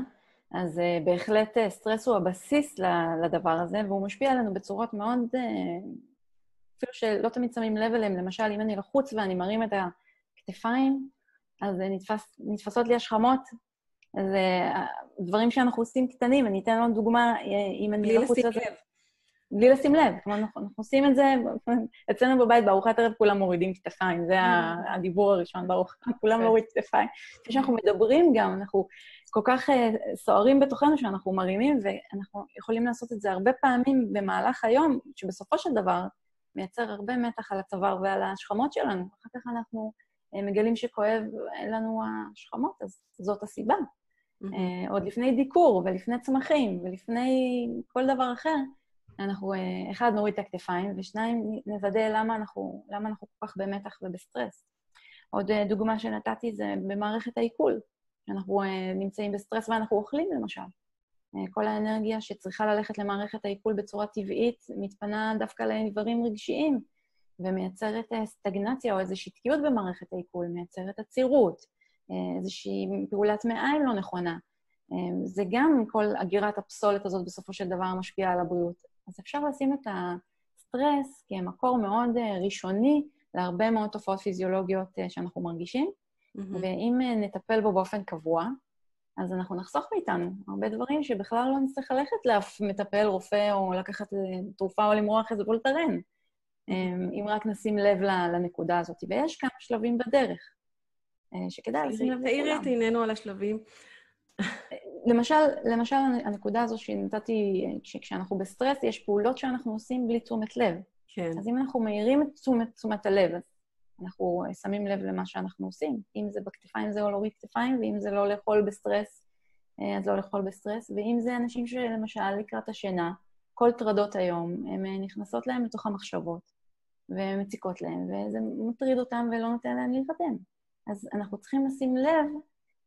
אז בהחלט סטרס הוא הבסיס לדבר הזה, והוא משפיע עלינו בצורות מאוד, אפילו שלא תמיד שמים לב אליהם. למשל, אם אני לחוץ ואני מרים את הכתפיים, אז נתפס, נתפסות לי השכמות. אז אה, דברים שאנחנו עושים קטנים, אני אתן עוד דוגמה, אה, אם אני בלי לשים לב. בלי לשים לב. כלומר, אנחנו, אנחנו עושים את זה, אצלנו בבית, בארוחת ערב כולם מורידים כתפיים, זה. הדיבור הראשון בארוחה, כולם מורידים כתפיים. כשאנחנו מדברים גם, אנחנו כל כך uh, סוערים בתוכנו שאנחנו מרימים, ואנחנו יכולים לעשות את זה הרבה פעמים במהלך היום, שבסופו של דבר מייצר הרבה מתח על הצוואר ועל השכמות שלנו. אחר כך אנחנו מגלים שכואב לנו השכמות, אז זאת הסיבה. Mm-hmm. עוד לפני דיקור ולפני צמחים ולפני כל דבר אחר, אנחנו, אה, אחד, נוריד את הכתפיים, ושניים, נוודא למה אנחנו, למה אנחנו כל כך במתח ובסטרס. עוד אה, דוגמה שנתתי זה במערכת העיכול, שאנחנו נמצאים בסטרס ואנחנו אוכלים, למשל. כל האנרגיה שצריכה ללכת למערכת העיכול בצורה טבעית מתפנה דווקא לאיברים רגשיים, ומייצרת אה, סטגנציה או איזושהי תקיעות במערכת העיכול, מייצרת עצירות, אה, איזושהי פעולת מעיים לא נכונה. זה גם כל אגירת הפסולת הזאת בסופו של דבר משפיעה על הבריאות. אז אפשר לשים את הסטרס כמקור מאוד ראשוני להרבה מאוד תופעות פיזיולוגיות שאנחנו מרגישים, mm-hmm. ואם נטפל בו באופן קבוע, אז אנחנו נחסוך מאיתנו הרבה דברים שבכלל לא נצטרך ללכת לאף מטפל, רופא, או לקחת תרופה או למרוח את זה וולטרן, אם רק נשים לב לנקודה הזאת. ויש כמה שלבים בדרך, אה, שכדאי לשים לב לכולם. תאירי את עינינו על השלבים. למשל, למשל, הנקודה הזו שנתתי, כשאנחנו בסטרס, יש פעולות שאנחנו עושים בלי תשומת לב. כן. אז אם אנחנו מאירים את תשומת, תשומת הלב, אנחנו שמים לב למה שאנחנו עושים. אם זה בכתפיים זה או להוריד כתפיים, ואם זה לא לאכול בסטרס, אה, אז לא לאכול בסטרס. ואם זה אנשים שלמשל לקראת השינה, כל טרדות היום, הן אה, נכנסות להם לתוך המחשבות, ומציקות להם, וזה מטריד אותם ולא נותן להם להירדם. אז אנחנו צריכים לשים לב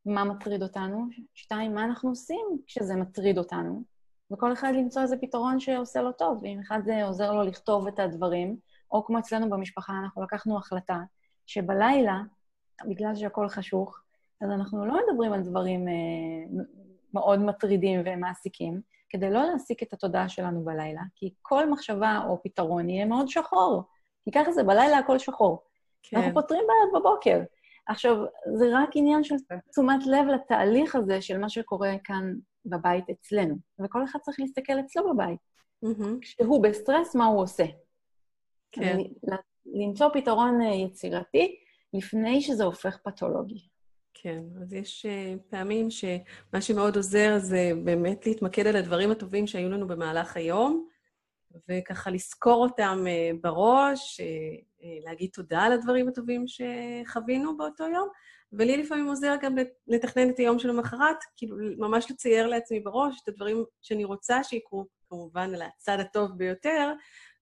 מה מטריד אותנו, שתיים, מה אנחנו עושים כשזה מטריד אותנו, וכל אחד למצוא איזה פתרון שעושה לו טוב. ואם אחד זה עוזר לו לכתוב את הדברים, או כמו אצלנו במשפחה, אנחנו לקחנו החלטה שבלילה, בגלל שהכול חשוך, אז אנחנו לא מדברים על דברים אה, מאוד מטרידים ומעסיקים, כדי לא להעסיק את התודעה שלנו בלילה, כי כל מחשבה או פתרון יהיה מאוד שחור. כי ככה זה, בלילה הכל שחור. כן. אנחנו פותרים בעיות בבוקר. עכשיו, זה רק עניין של תשומת לב לתהליך הזה של מה שקורה כאן בבית אצלנו. וכל אחד צריך להסתכל אצלו בבית. Mm-hmm. כשהוא בסטרס, מה הוא עושה? כן. למצוא פתרון אה, יצירתי לפני שזה הופך פתולוגי. כן, אז יש אה, פעמים שמה שמאוד עוזר זה באמת להתמקד על הדברים הטובים שהיו לנו במהלך היום, וככה לזכור אותם אה, בראש, להגיד תודה על הדברים הטובים שחווינו באותו יום, ולי לפעמים עוזר גם לתכנן את היום של המחרת, כאילו ממש לצייר לעצמי בראש את הדברים שאני רוצה שיקרו, כמובן על הצד הטוב ביותר,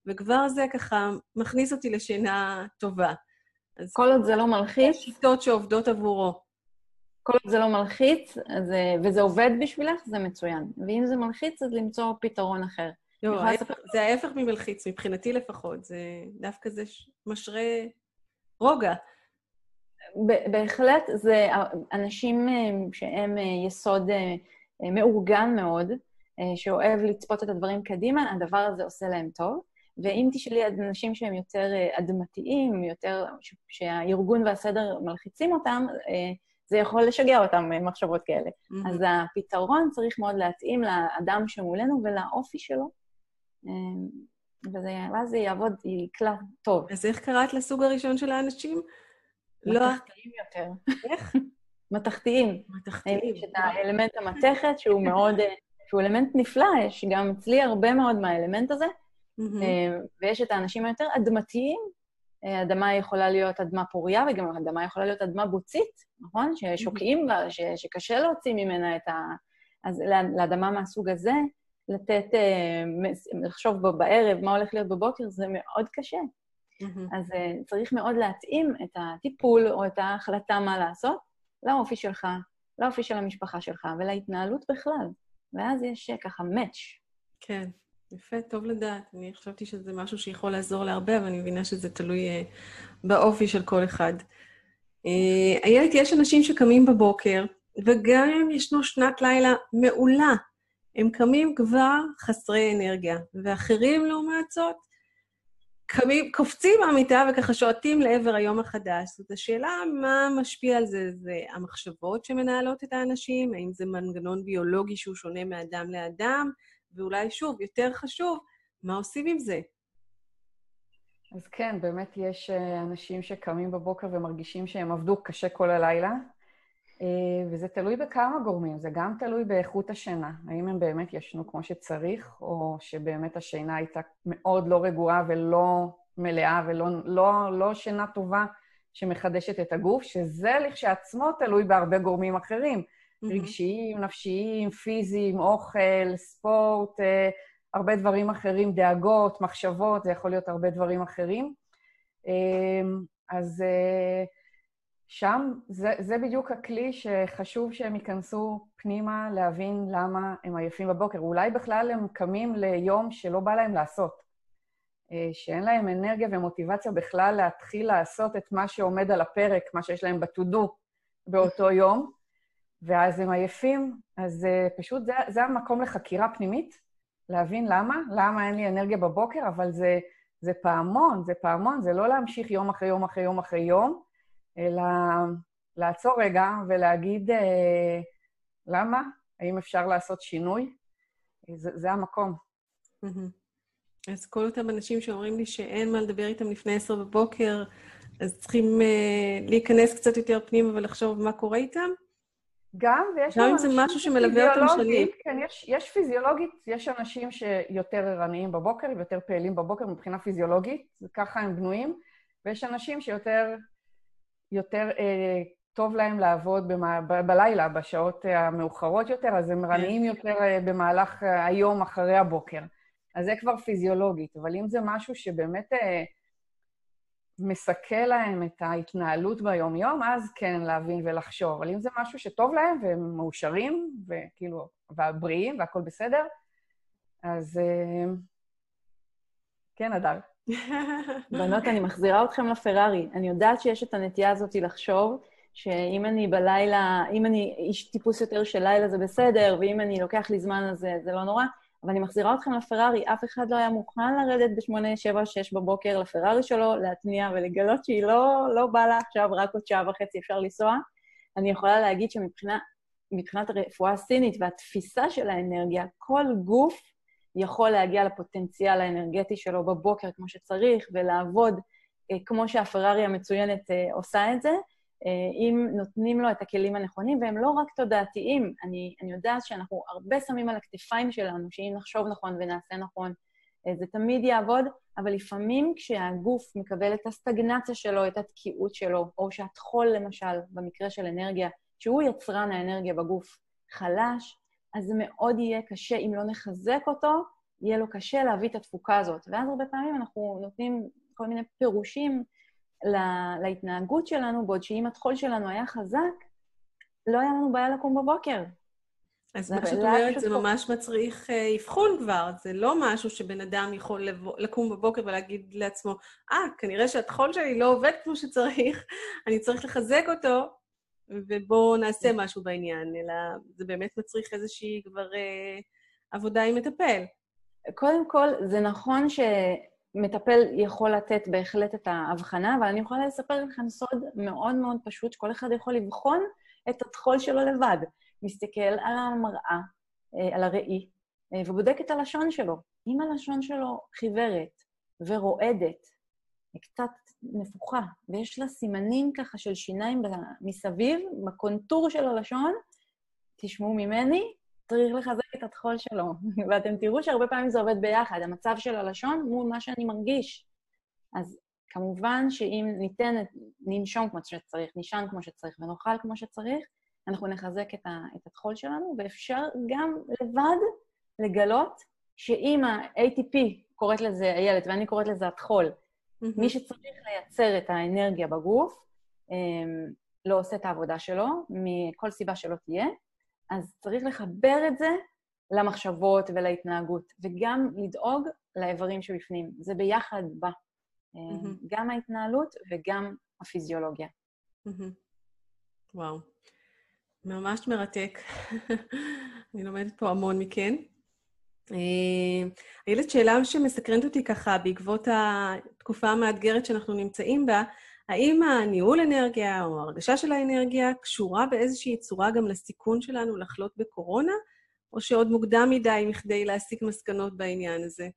וכבר זה ככה מכניס אותי לשינה טובה. אז כל עוד זה לא מלחיץ... יש שיטות שעובדות עבורו. כל עוד זה לא מלחיץ, אז, וזה עובד בשבילך, זה מצוין. ואם זה מלחיץ, אז למצוא פתרון אחר. לא, ההפך, זה ההפך ממלחיץ, מבחינתי לפחות. זה דווקא זה משרה רוגע. בהחלט, זה אנשים אה, שהם אה, יסוד אה, מאורגן מאוד, שאוהב לצפות את הדברים קדימה, הדבר הזה עושה להם טוב. ואם תשאלי אנשים שהם יותר אדמתיים, יותר, שהארגון והסדר מלחיצים אותם, זה יכול לשגע אותם מחשבות כאלה. Mm-hmm. אז הפתרון צריך מאוד להתאים לאדם שמולנו ולאופי שלו, ואז זה יעבוד, יקלע טוב. אז איך קראת לסוג הראשון של האנשים? לא- מתכתיים יותר. איך? מתכתיים. מתכתיים. יש את האלמנט המתכת, שהוא מאוד, שהוא אלמנט נפלא, יש גם אצלי הרבה מאוד מהאלמנט הזה, Mm-hmm. ויש את האנשים היותר אדמתיים, אה, אדמה יכולה להיות אדמה פוריה, וגם אדמה יכולה להיות אדמה בוצית, נכון? ששוקעים בה, שקשה להוציא ממנה את ה... אז לאדמה מהסוג הזה, לתת, אה, לחשוב בו בערב מה הולך להיות בבוקר, זה מאוד קשה. Mm-hmm. אז צריך מאוד להתאים את הטיפול או את ההחלטה מה לעשות לאופי שלך, לאופי של המשפחה שלך ולהתנהלות בכלל. ואז יש ככה match. כן. יפה, טוב לדעת. אני חשבתי שזה משהו שיכול לעזור להרבה, אבל אני מבינה שזה תלוי uh, באופי של כל אחד. Uh, איילת, יש אנשים שקמים בבוקר, וגם אם ישנו שנת לילה מעולה, הם קמים כבר חסרי אנרגיה, ואחרים, לעומת זאת, קמים, קופצים מהמיטה וככה שועטים לעבר היום החדש. זאת השאלה מה משפיע על זה, זה המחשבות שמנהלות את האנשים, האם זה מנגנון ביולוגי שהוא שונה מאדם לאדם, ואולי שוב, יותר חשוב, מה עושים עם זה? אז כן, באמת יש אה, אנשים שקמים בבוקר ומרגישים שהם עבדו קשה כל הלילה, וזה תלוי בכמה גורמים, זה גם תלוי באיכות השינה, האם הם באמת ישנו כמו שצריך, או שבאמת השינה הייתה מאוד לא רגועה ולא מלאה ולא לא, לא שינה טובה שמחדשת את הגוף, שזה לכשעצמו תלוי בהרבה גורמים אחרים. mm-hmm. רגשיים, נפשיים, פיזיים, אוכל, ספורט, אה, הרבה דברים אחרים, דאגות, מחשבות, זה יכול להיות הרבה דברים אחרים. אה, אז אה, שם, זה, זה בדיוק הכלי שחשוב שהם ייכנסו פנימה להבין למה הם עייפים בבוקר. אולי בכלל הם קמים ליום שלא בא להם לעשות. אה, שאין להם אנרגיה ומוטיבציה בכלל להתחיל לעשות את מה שעומד על הפרק, מה שיש להם ב-to-do באותו יום, ואז הם עייפים. אז אה, פשוט זה, זה המקום לחקירה פנימית, להבין למה, למה אין לי אנרגיה בבוקר, אבל זה, זה פעמון, זה פעמון, זה לא להמשיך יום אחרי יום אחרי יום אחרי יום, אלא לעצור רגע ולהגיד אה, למה, האם אפשר לעשות שינוי. זה, זה המקום. אז כל אותם אנשים שאומרים לי שאין מה לדבר איתם לפני עשר בבוקר, אז צריכים uh, להיכנס קצת יותר פנימה ולחשוב מה קורה איתם? גם, ויש גם אם זה משהו שמלווה אותם שנים. כן, יש, יש פיזיולוגית, יש אנשים שיותר ערניים בבוקר, ויותר פעילים בבוקר מבחינה פיזיולוגית, וככה הם בנויים, ויש אנשים שיותר יותר, אה, טוב להם לעבוד במה, ב, בלילה, בשעות המאוחרות יותר, אז הם כן. יותר אה, במהלך אה, היום אחרי הבוקר. אז זה כבר פיזיולוגית, אבל אם זה משהו שבאמת אה, מסכל להם את ההתנהלות ביום-יום, אז כן, להבין ולחשוב. אבל אם זה משהו שטוב להם והם מאושרים, וכאילו, והבריאים והכול בסדר, אז אה, כן, אדר. בנות, אני מחזירה אתכם לפרארי. אני יודעת שיש את הנטייה הזאת לחשוב שאם אני בלילה, אם אני איש טיפוס יותר של לילה זה בסדר, ואם אני לוקח לי זמן אז זה לא נורא. אבל אני מחזירה אתכם לפרארי, אף אחד לא היה מוכן לרדת ב-8, 7, 6 בבוקר לפרארי שלו, להתניע ולגלות שהיא לא, לא באה לה עכשיו, רק עוד שעה וחצי אפשר לנסוע. אני יכולה להגיד שמבחינת הרפואה הסינית והתפיסה של האנרגיה, כל גוף יכול להגיע לפוטנציאל האנרגטי שלו בבוקר כמו שצריך, ולעבוד אה, כמו שהפרארי המצוינת אה, עושה את זה, אה, אם נותנים לו את הכלים הנכונים, והם לא רק תודעתיים. אני, אני יודעת שאנחנו הרבה שמים על הכתפיים שלנו, שאם נחשוב נכון ונעשה נכון, זה תמיד יעבוד, אבל לפעמים כשהגוף מקבל את הסטגנציה שלו, את התקיעות שלו, או שהטחול, למשל, במקרה של אנרגיה, שהוא יצרן האנרגיה בגוף, חלש, אז זה מאוד יהיה קשה, אם לא נחזק אותו, יהיה לו קשה להביא את התפוקה הזאת. ואז הרבה פעמים אנחנו נותנים כל מיני פירושים לה, להתנהגות שלנו, בעוד שאם הטחול שלנו היה חזק, לא היה לנו בעיה לקום בבוקר. אז מה שאת אומרת, זה ממש מצריך אה, אבחון כבר, זה לא משהו שבן אדם יכול לבוא, לקום בבוקר ולהגיד לעצמו, אה, ah, כנראה שהטחול שלי לא עובד כמו שצריך, אני צריך לחזק אותו, ובואו נעשה משהו בעניין, אלא זה באמת מצריך איזושהי כבר אה, עבודה עם מטפל. קודם כל, זה נכון ש... מטפל יכול לתת בהחלט את ההבחנה, אבל אני יכולה לספר לכם סוד מאוד מאוד פשוט, שכל אחד יכול לבחון את הטחול שלו לבד. מסתכל על המראה, אה, על הראי, אה, ובודק את הלשון שלו. אם הלשון שלו חיוורת ורועדת, קצת נפוחה, ויש לה סימנים ככה של שיניים מסביב, בקונטור של הלשון, תשמעו ממני, צריך לחזק את הטחול שלו. ואתם תראו שהרבה פעמים זה עובד ביחד, המצב של הלשון מול מה שאני מרגיש. אז כמובן שאם ניתן, ננשום כמו שצריך, נישן כמו שצריך ונאכל כמו שצריך, אנחנו נחזק את, את הטחול שלנו, ואפשר גם לבד לגלות שאם ה-ATP, קוראת לזה איילת, ואני קוראת לזה הטחול, mm-hmm. מי שצריך לייצר את האנרגיה בגוף, אמ, לא עושה את העבודה שלו, מכל סיבה שלא תהיה, אז צריך לחבר את זה למחשבות ולהתנהגות, וגם לדאוג לאיברים שבפנים. זה ביחד בא. Mm-hmm. גם ההתנהלות וגם הפיזיולוגיה. Mm-hmm. וואו. ממש מרתק. אני לומדת פה המון מכן. אה, איילת, שאלה שמסקרנת אותי ככה בעקבות התקופה המאתגרת שאנחנו נמצאים בה, האם הניהול אנרגיה או הרגשה של האנרגיה קשורה באיזושהי צורה גם לסיכון שלנו לחלות בקורונה, או שעוד מוקדם מדי מכדי להסיק מסקנות בעניין הזה?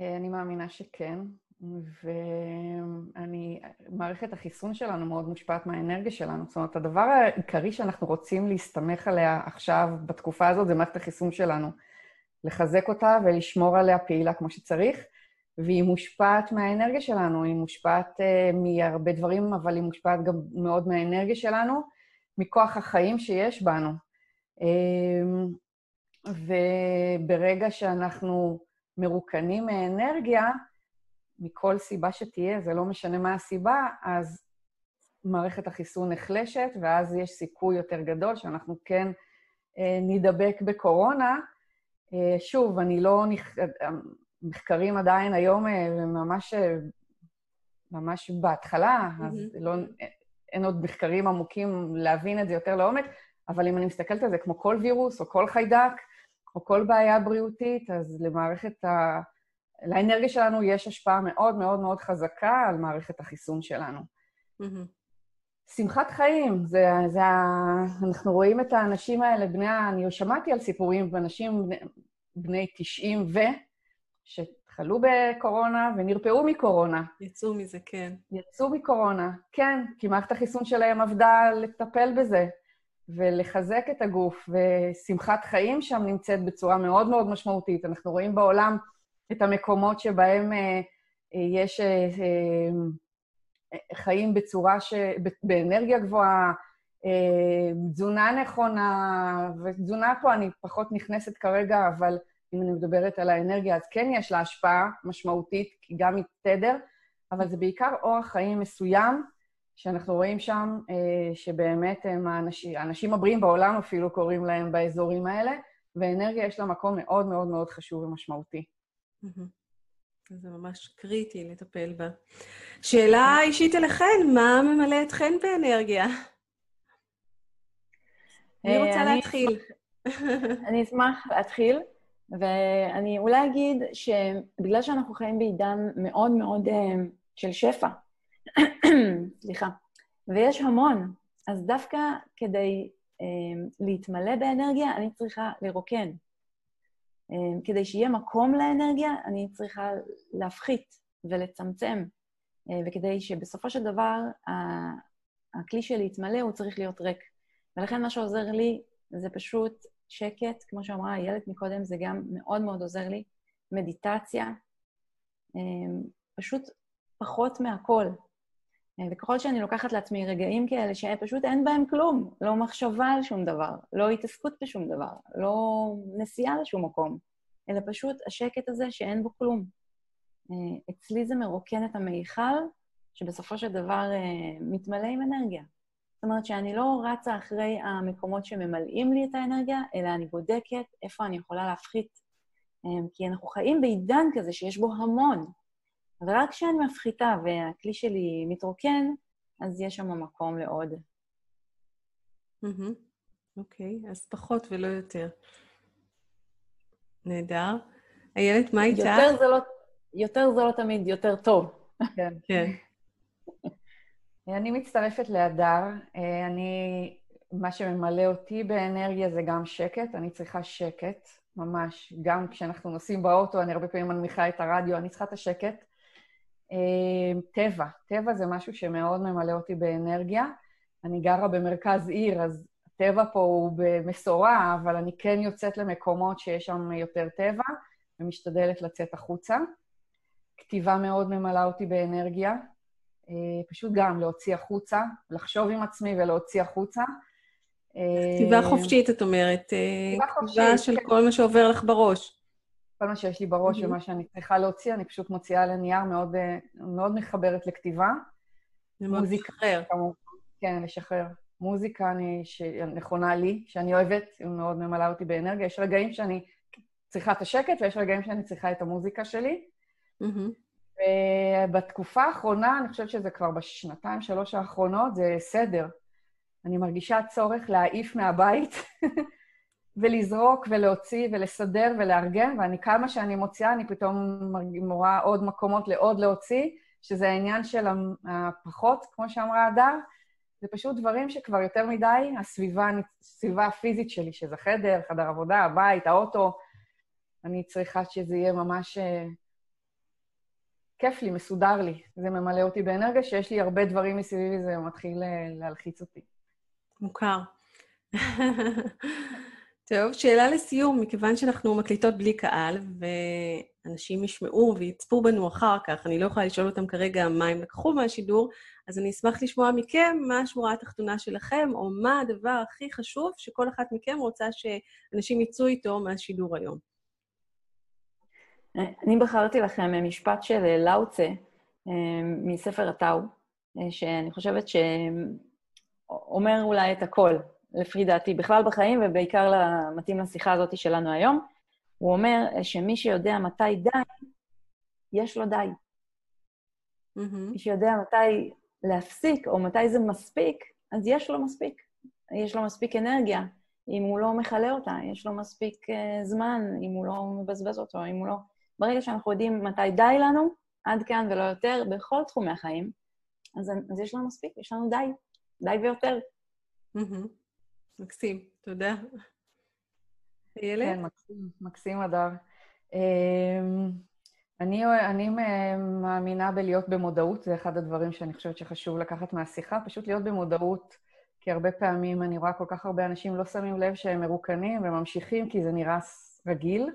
אה, אני מאמינה שכן, ואני, מערכת החיסון שלנו מאוד מושפעת מהאנרגיה שלנו. זאת אומרת, הדבר העיקרי שאנחנו רוצים להסתמך עליה עכשיו, בתקופה הזאת, זה מערכת החיסון שלנו. לחזק אותה ולשמור עליה פעילה כמו שצריך. והיא מושפעת מהאנרגיה שלנו, היא מושפעת uh, מהרבה דברים, אבל היא מושפעת גם מאוד מהאנרגיה שלנו, מכוח החיים שיש בנו. Um, וברגע שאנחנו מרוקנים מאנרגיה, מכל סיבה שתהיה, זה לא משנה מה הסיבה, אז מערכת החיסון נחלשת, ואז יש סיכוי יותר גדול שאנחנו כן uh, נדבק בקורונה. Uh, שוב, אני לא... נכ... מחקרים עדיין היום אה, ממש, אה, ממש בהתחלה, אז לא, אין עוד מחקרים עמוקים להבין את זה יותר לעומק, אבל אם אני מסתכלת על זה כמו כל וירוס או כל חיידק, או כל בעיה בריאותית, אז למערכת ה... לאנרגיה שלנו יש השפעה מאוד מאוד מאוד חזקה על מערכת החיסון שלנו. Mm-hmm. שמחת חיים, זה, זה, אנחנו רואים את האנשים האלה, בני, אני שמעתי על סיפורים באנשים בני, בני 90 ו... שחלו בקורונה ונרפאו מקורונה. יצאו מזה, כן. יצאו מקורונה, כן, כי מערכת החיסון שלהם עבדה לטפל בזה ולחזק את הגוף, ושמחת חיים שם נמצאת בצורה מאוד מאוד משמעותית. אנחנו רואים בעולם את המקומות שבהם אה, אה, יש אה, אה, חיים בצורה ש... באנרגיה גבוהה, אה, תזונה נכונה, ותזונה פה אני פחות נכנסת כרגע, אבל אם אני מדברת על האנרגיה, אז כן יש לה השפעה משמעותית, כי גם היא תדר, אבל זה בעיקר אורח חיים מסוים, שאנחנו רואים שם, אה, שבאמת הם האנשים, האנשים הבריאים בעולם אפילו קוראים להם באזורים האלה, ואנרגיה יש לה מקום מאוד מאוד מאוד חשוב ומשמעותי. זה ממש קריטי לטפל בה. שאלה אישית אליכן, מה ממלא אתכן באנרגיה? אני רוצה אה, להתחיל. אני אשמח להתחיל. ואני אולי אגיד שבגלל שאנחנו חיים בעידן מאוד מאוד uh, של שפע, סליחה, ויש המון, אז דווקא כדי uh, להתמלא באנרגיה, אני צריכה לרוקן. Uh, כדי שיהיה מקום לאנרגיה, אני צריכה להפחית ולצמצם. Uh, וכדי שבסופו של דבר הכלי שלי יתמלא, הוא צריך להיות ריק. ולכן מה שעוזר לי זה פשוט שקט, כמו שאמרה איילת מקודם, זה גם מאוד מאוד עוזר לי. מדיטציה, אמ, פשוט פחות מהכל. אה, וככל שאני לוקחת לעצמי רגעים כאלה שפשוט אין בהם כלום, לא מחשבה על שום דבר, לא התעסקות בשום דבר, לא נסיעה לשום מקום, אלא פשוט השקט הזה שאין בו כלום. אה, אצלי זה מרוקן את המיכל, שבסופו של דבר אה, מתמלא עם אנרגיה. זאת אומרת שאני לא רצה אחרי המקומות שממלאים לי את האנרגיה, אלא אני בודקת איפה אני יכולה להפחית. כי אנחנו חיים בעידן כזה שיש בו המון. ורק כשאני מפחיתה והכלי שלי מתרוקן, אז יש שם מקום לעוד. אוקיי, אז פחות ולא יותר. נהדר. איילת, מה איתך? יותר זה לא, יותר זה לא תמיד יותר טוב. כן. כן. אני מצטרפת להדר. אה, אני, מה שממלא אותי באנרגיה זה גם שקט, אני צריכה שקט, ממש. גם כשאנחנו נוסעים באוטו, אני הרבה פעמים מנמיכה את הרדיו, אני צריכה את השקט. אה, טבע, טבע זה משהו שמאוד ממלא אותי באנרגיה. אני גרה במרכז עיר, אז הטבע פה הוא במשורה, אבל אני כן יוצאת למקומות שיש שם יותר טבע, ומשתדלת לצאת החוצה. כתיבה מאוד ממלאה אותי באנרגיה. אה, פשוט גם להוציא החוצה, לחשוב עם עצמי ולהוציא החוצה. כתיבה אה, חופשית, את אומרת. אה, כתיבה חופשית. כתיבה של כן. כל מה שעובר לך בראש. כל מה שיש לי בראש mm-hmm. ומה שאני צריכה להוציא, אני פשוט מוציאה לנייר, מאוד, מאוד מחברת לכתיבה. זה מאוד לשחרר. כן, לשחרר. מוזיקה אני, שנכונה לי, שאני אוהבת, היא מאוד ממלאה אותי באנרגיה. יש רגעים שאני צריכה את השקט ויש רגעים שאני צריכה את המוזיקה שלי. Mm-hmm. ובתקופה האחרונה, אני חושבת שזה כבר בשנתיים, שלוש האחרונות, זה סדר. אני מרגישה צורך להעיף מהבית ולזרוק ולהוציא ולסדר ולארגן, ואני, כמה שאני מוציאה, אני פתאום רואה עוד מקומות לעוד להוציא, שזה העניין של הפחות, כמו שאמרה הדר, זה פשוט דברים שכבר יותר מדי, הסביבה, הסביבה הפיזית שלי, שזה חדר, חדר עבודה, הבית, האוטו, אני צריכה שזה יהיה ממש אה, כיף לי, מסודר לי. זה ממלא אותי באנרגיה, שיש לי הרבה דברים מסביבי, זה מתחיל אה, להלחיץ אותי. מוכר. טוב, שאלה לסיום, מכיוון שאנחנו מקליטות בלי קהל, ואנשים ישמעו ויצפו בנו אחר כך, אני לא יכולה לשאול אותם כרגע מה הם לקחו מהשידור, אז אני אשמח לשמוע מכם מה השמורה התחתונה שלכם, או מה הדבר הכי חשוב שכל אחת מכם רוצה שאנשים יצאו איתו מהשידור היום. אני בחרתי לכם משפט של לאוצה אה, מספר הטאו, אה, שאני חושבת שאומר אולי את הכל, לפי דעתי, בכלל בחיים ובעיקר מתאים לשיחה הזאת שלנו היום. הוא אומר שמי שיודע מתי די, יש לו די. Mm-hmm. מי שיודע מתי להפסיק, או מתי זה מספיק, אז יש לו מספיק. יש לו מספיק אנרגיה, אם הוא לא מכלה אותה, יש לו מספיק uh, זמן, אם הוא לא מבזבז אותו, אם הוא לא... ברגע שאנחנו יודעים מתי די לנו, עד כאן ולא יותר, בכל תחומי החיים, אז, אז יש לנו מספיק, יש לנו די, די ויותר. מקסים, תודה. איילת? כן, מקסים, מקסים, הדר. אמ, אני, אני מאמינה בלהיות במודעות, זה אחד הדברים שאני חושבת שחשוב לקחת מהשיחה, פשוט להיות במודעות, כי הרבה פעמים אני רואה כל כך הרבה אנשים לא שמים לב שהם מרוקנים וממשיכים, כי זה נראה רגיל,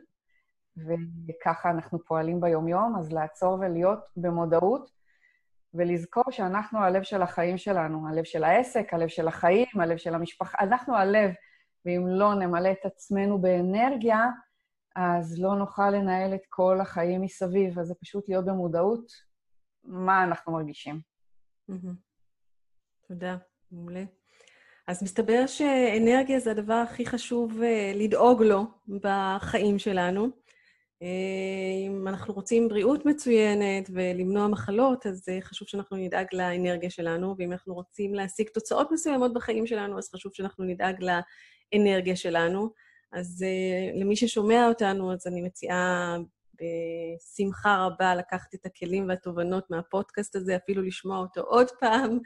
וככה אנחנו פועלים ביומיום, אז לעצור ולהיות במודעות, ולזכור שאנחנו הלב של החיים שלנו, הלב של העסק, הלב של החיים, הלב של המשפחה, אנחנו הלב, ואם לא נמלא את עצמנו באנרגיה, אז לא נוכל לנהל את כל החיים מסביב, אז זה פשוט להיות במודעות מה אנחנו מרגישים. תודה, מעולה. אז מסתבר שאנרגיה זה הדבר הכי חשוב אה, לדאוג לו בחיים שלנו. אה, אם אנחנו רוצים בריאות מצוינת ולמנוע מחלות, אז אה, חשוב שאנחנו נדאג לאנרגיה שלנו, ואם אנחנו רוצים להשיג תוצאות מסוימות בחיים שלנו, אז חשוב שאנחנו נדאג לאנרגיה שלנו. אז uh, למי ששומע אותנו, אז אני מציעה בשמחה רבה לקחת את הכלים והתובנות מהפודקאסט הזה, אפילו לשמוע אותו עוד פעם,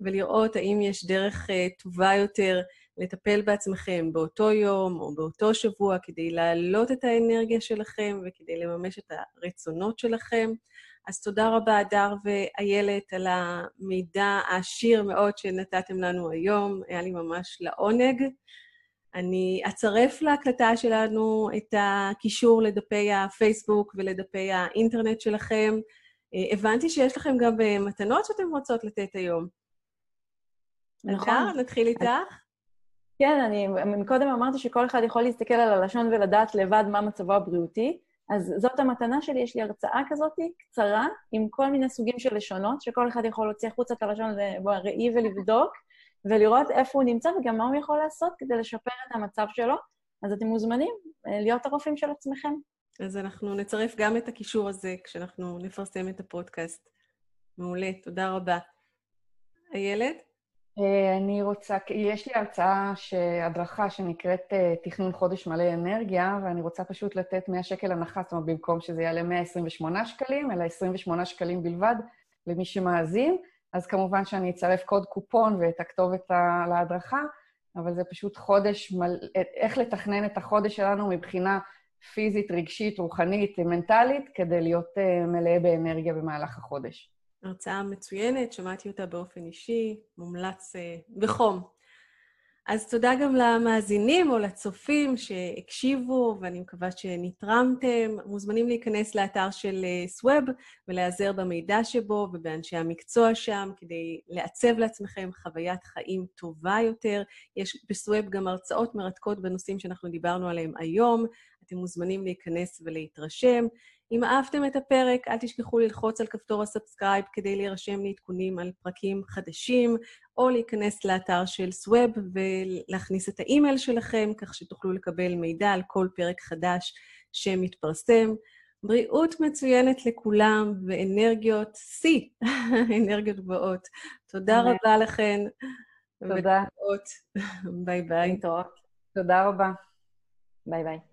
ולראות האם יש דרך טובה יותר לטפל בעצמכם באותו יום או באותו שבוע כדי להעלות את האנרגיה שלכם וכדי לממש את הרצונות שלכם. אז תודה רבה, הדר ואיילת, על המידע העשיר מאוד שנתתם לנו היום. היה לי ממש לעונג. אני אצרף להקלטה שלנו את הקישור לדפי הפייסבוק ולדפי האינטרנט שלכם. אה, הבנתי שיש לכם גם אה, מתנות שאתן רוצות לתת היום. נכון. נתחיל איתך? כן, אני קודם אמרתי שכל אחד יכול להסתכל על הלשון ולדעת לבד מה מצבו הבריאותי, אז זאת המתנה שלי, יש לי הרצאה כזאת קצרה, עם כל מיני סוגים של לשונות, שכל אחד יכול להוציא החוצה את הלשון בראי ולבדוק, ולראות איפה הוא נמצא וגם מה הוא יכול לעשות כדי לשפר את המצב שלו. אז אתם מוזמנים אה, להיות הרופאים של עצמכם. אז אנחנו נצרף גם את הקישור הזה כשאנחנו נפרסם את הפודקאסט. מעולה, תודה רבה. איילת? אה, אני רוצה, יש לי הרצאה, הדרכה שנקראת אה, תכנון חודש מלא אנרגיה, ואני רוצה פשוט לתת 100 שקל הנחה, זאת אומרת, במקום שזה יעלה 128 שקלים, אלא 28 שקלים בלבד למי שמאזין. אז כמובן שאני אצרף קוד קופון ואת הכתובת להדרכה, אבל זה פשוט חודש, מל... איך לתכנן את החודש שלנו מבחינה פיזית, רגשית, רוחנית, מנטלית, כדי להיות מלא באנרגיה במהלך החודש. הרצאה מצוינת, שמעתי אותה באופן אישי, מומלץ uh, בחום. אז תודה גם למאזינים או לצופים שהקשיבו, ואני מקווה שנתרמתם. מוזמנים להיכנס לאתר של סווב אה, ולהיעזר במידע שבו ובאנשי המקצוע שם, כדי לעצב לעצמכם חוויית חיים טובה יותר. יש בסווב גם הרצאות מרתקות בנושאים שאנחנו דיברנו עליהם היום. אתם מוזמנים להיכנס ולהתרשם. אם אהבתם את הפרק, אל תשכחו ללחוץ על כפתור ה subscribe כדי להירשם לעדכונים על פרקים חדשים, או להיכנס לאתר של סווב ולהכניס את האימייל שלכם, כך שתוכלו לקבל מידע על כל פרק חדש שמתפרסם. בריאות מצוינת לכולם ואנרגיות שיא, אנרגיות גבוהות. תודה רבה לכן. תודה. ביי ביי. תודה רבה. ביי ביי.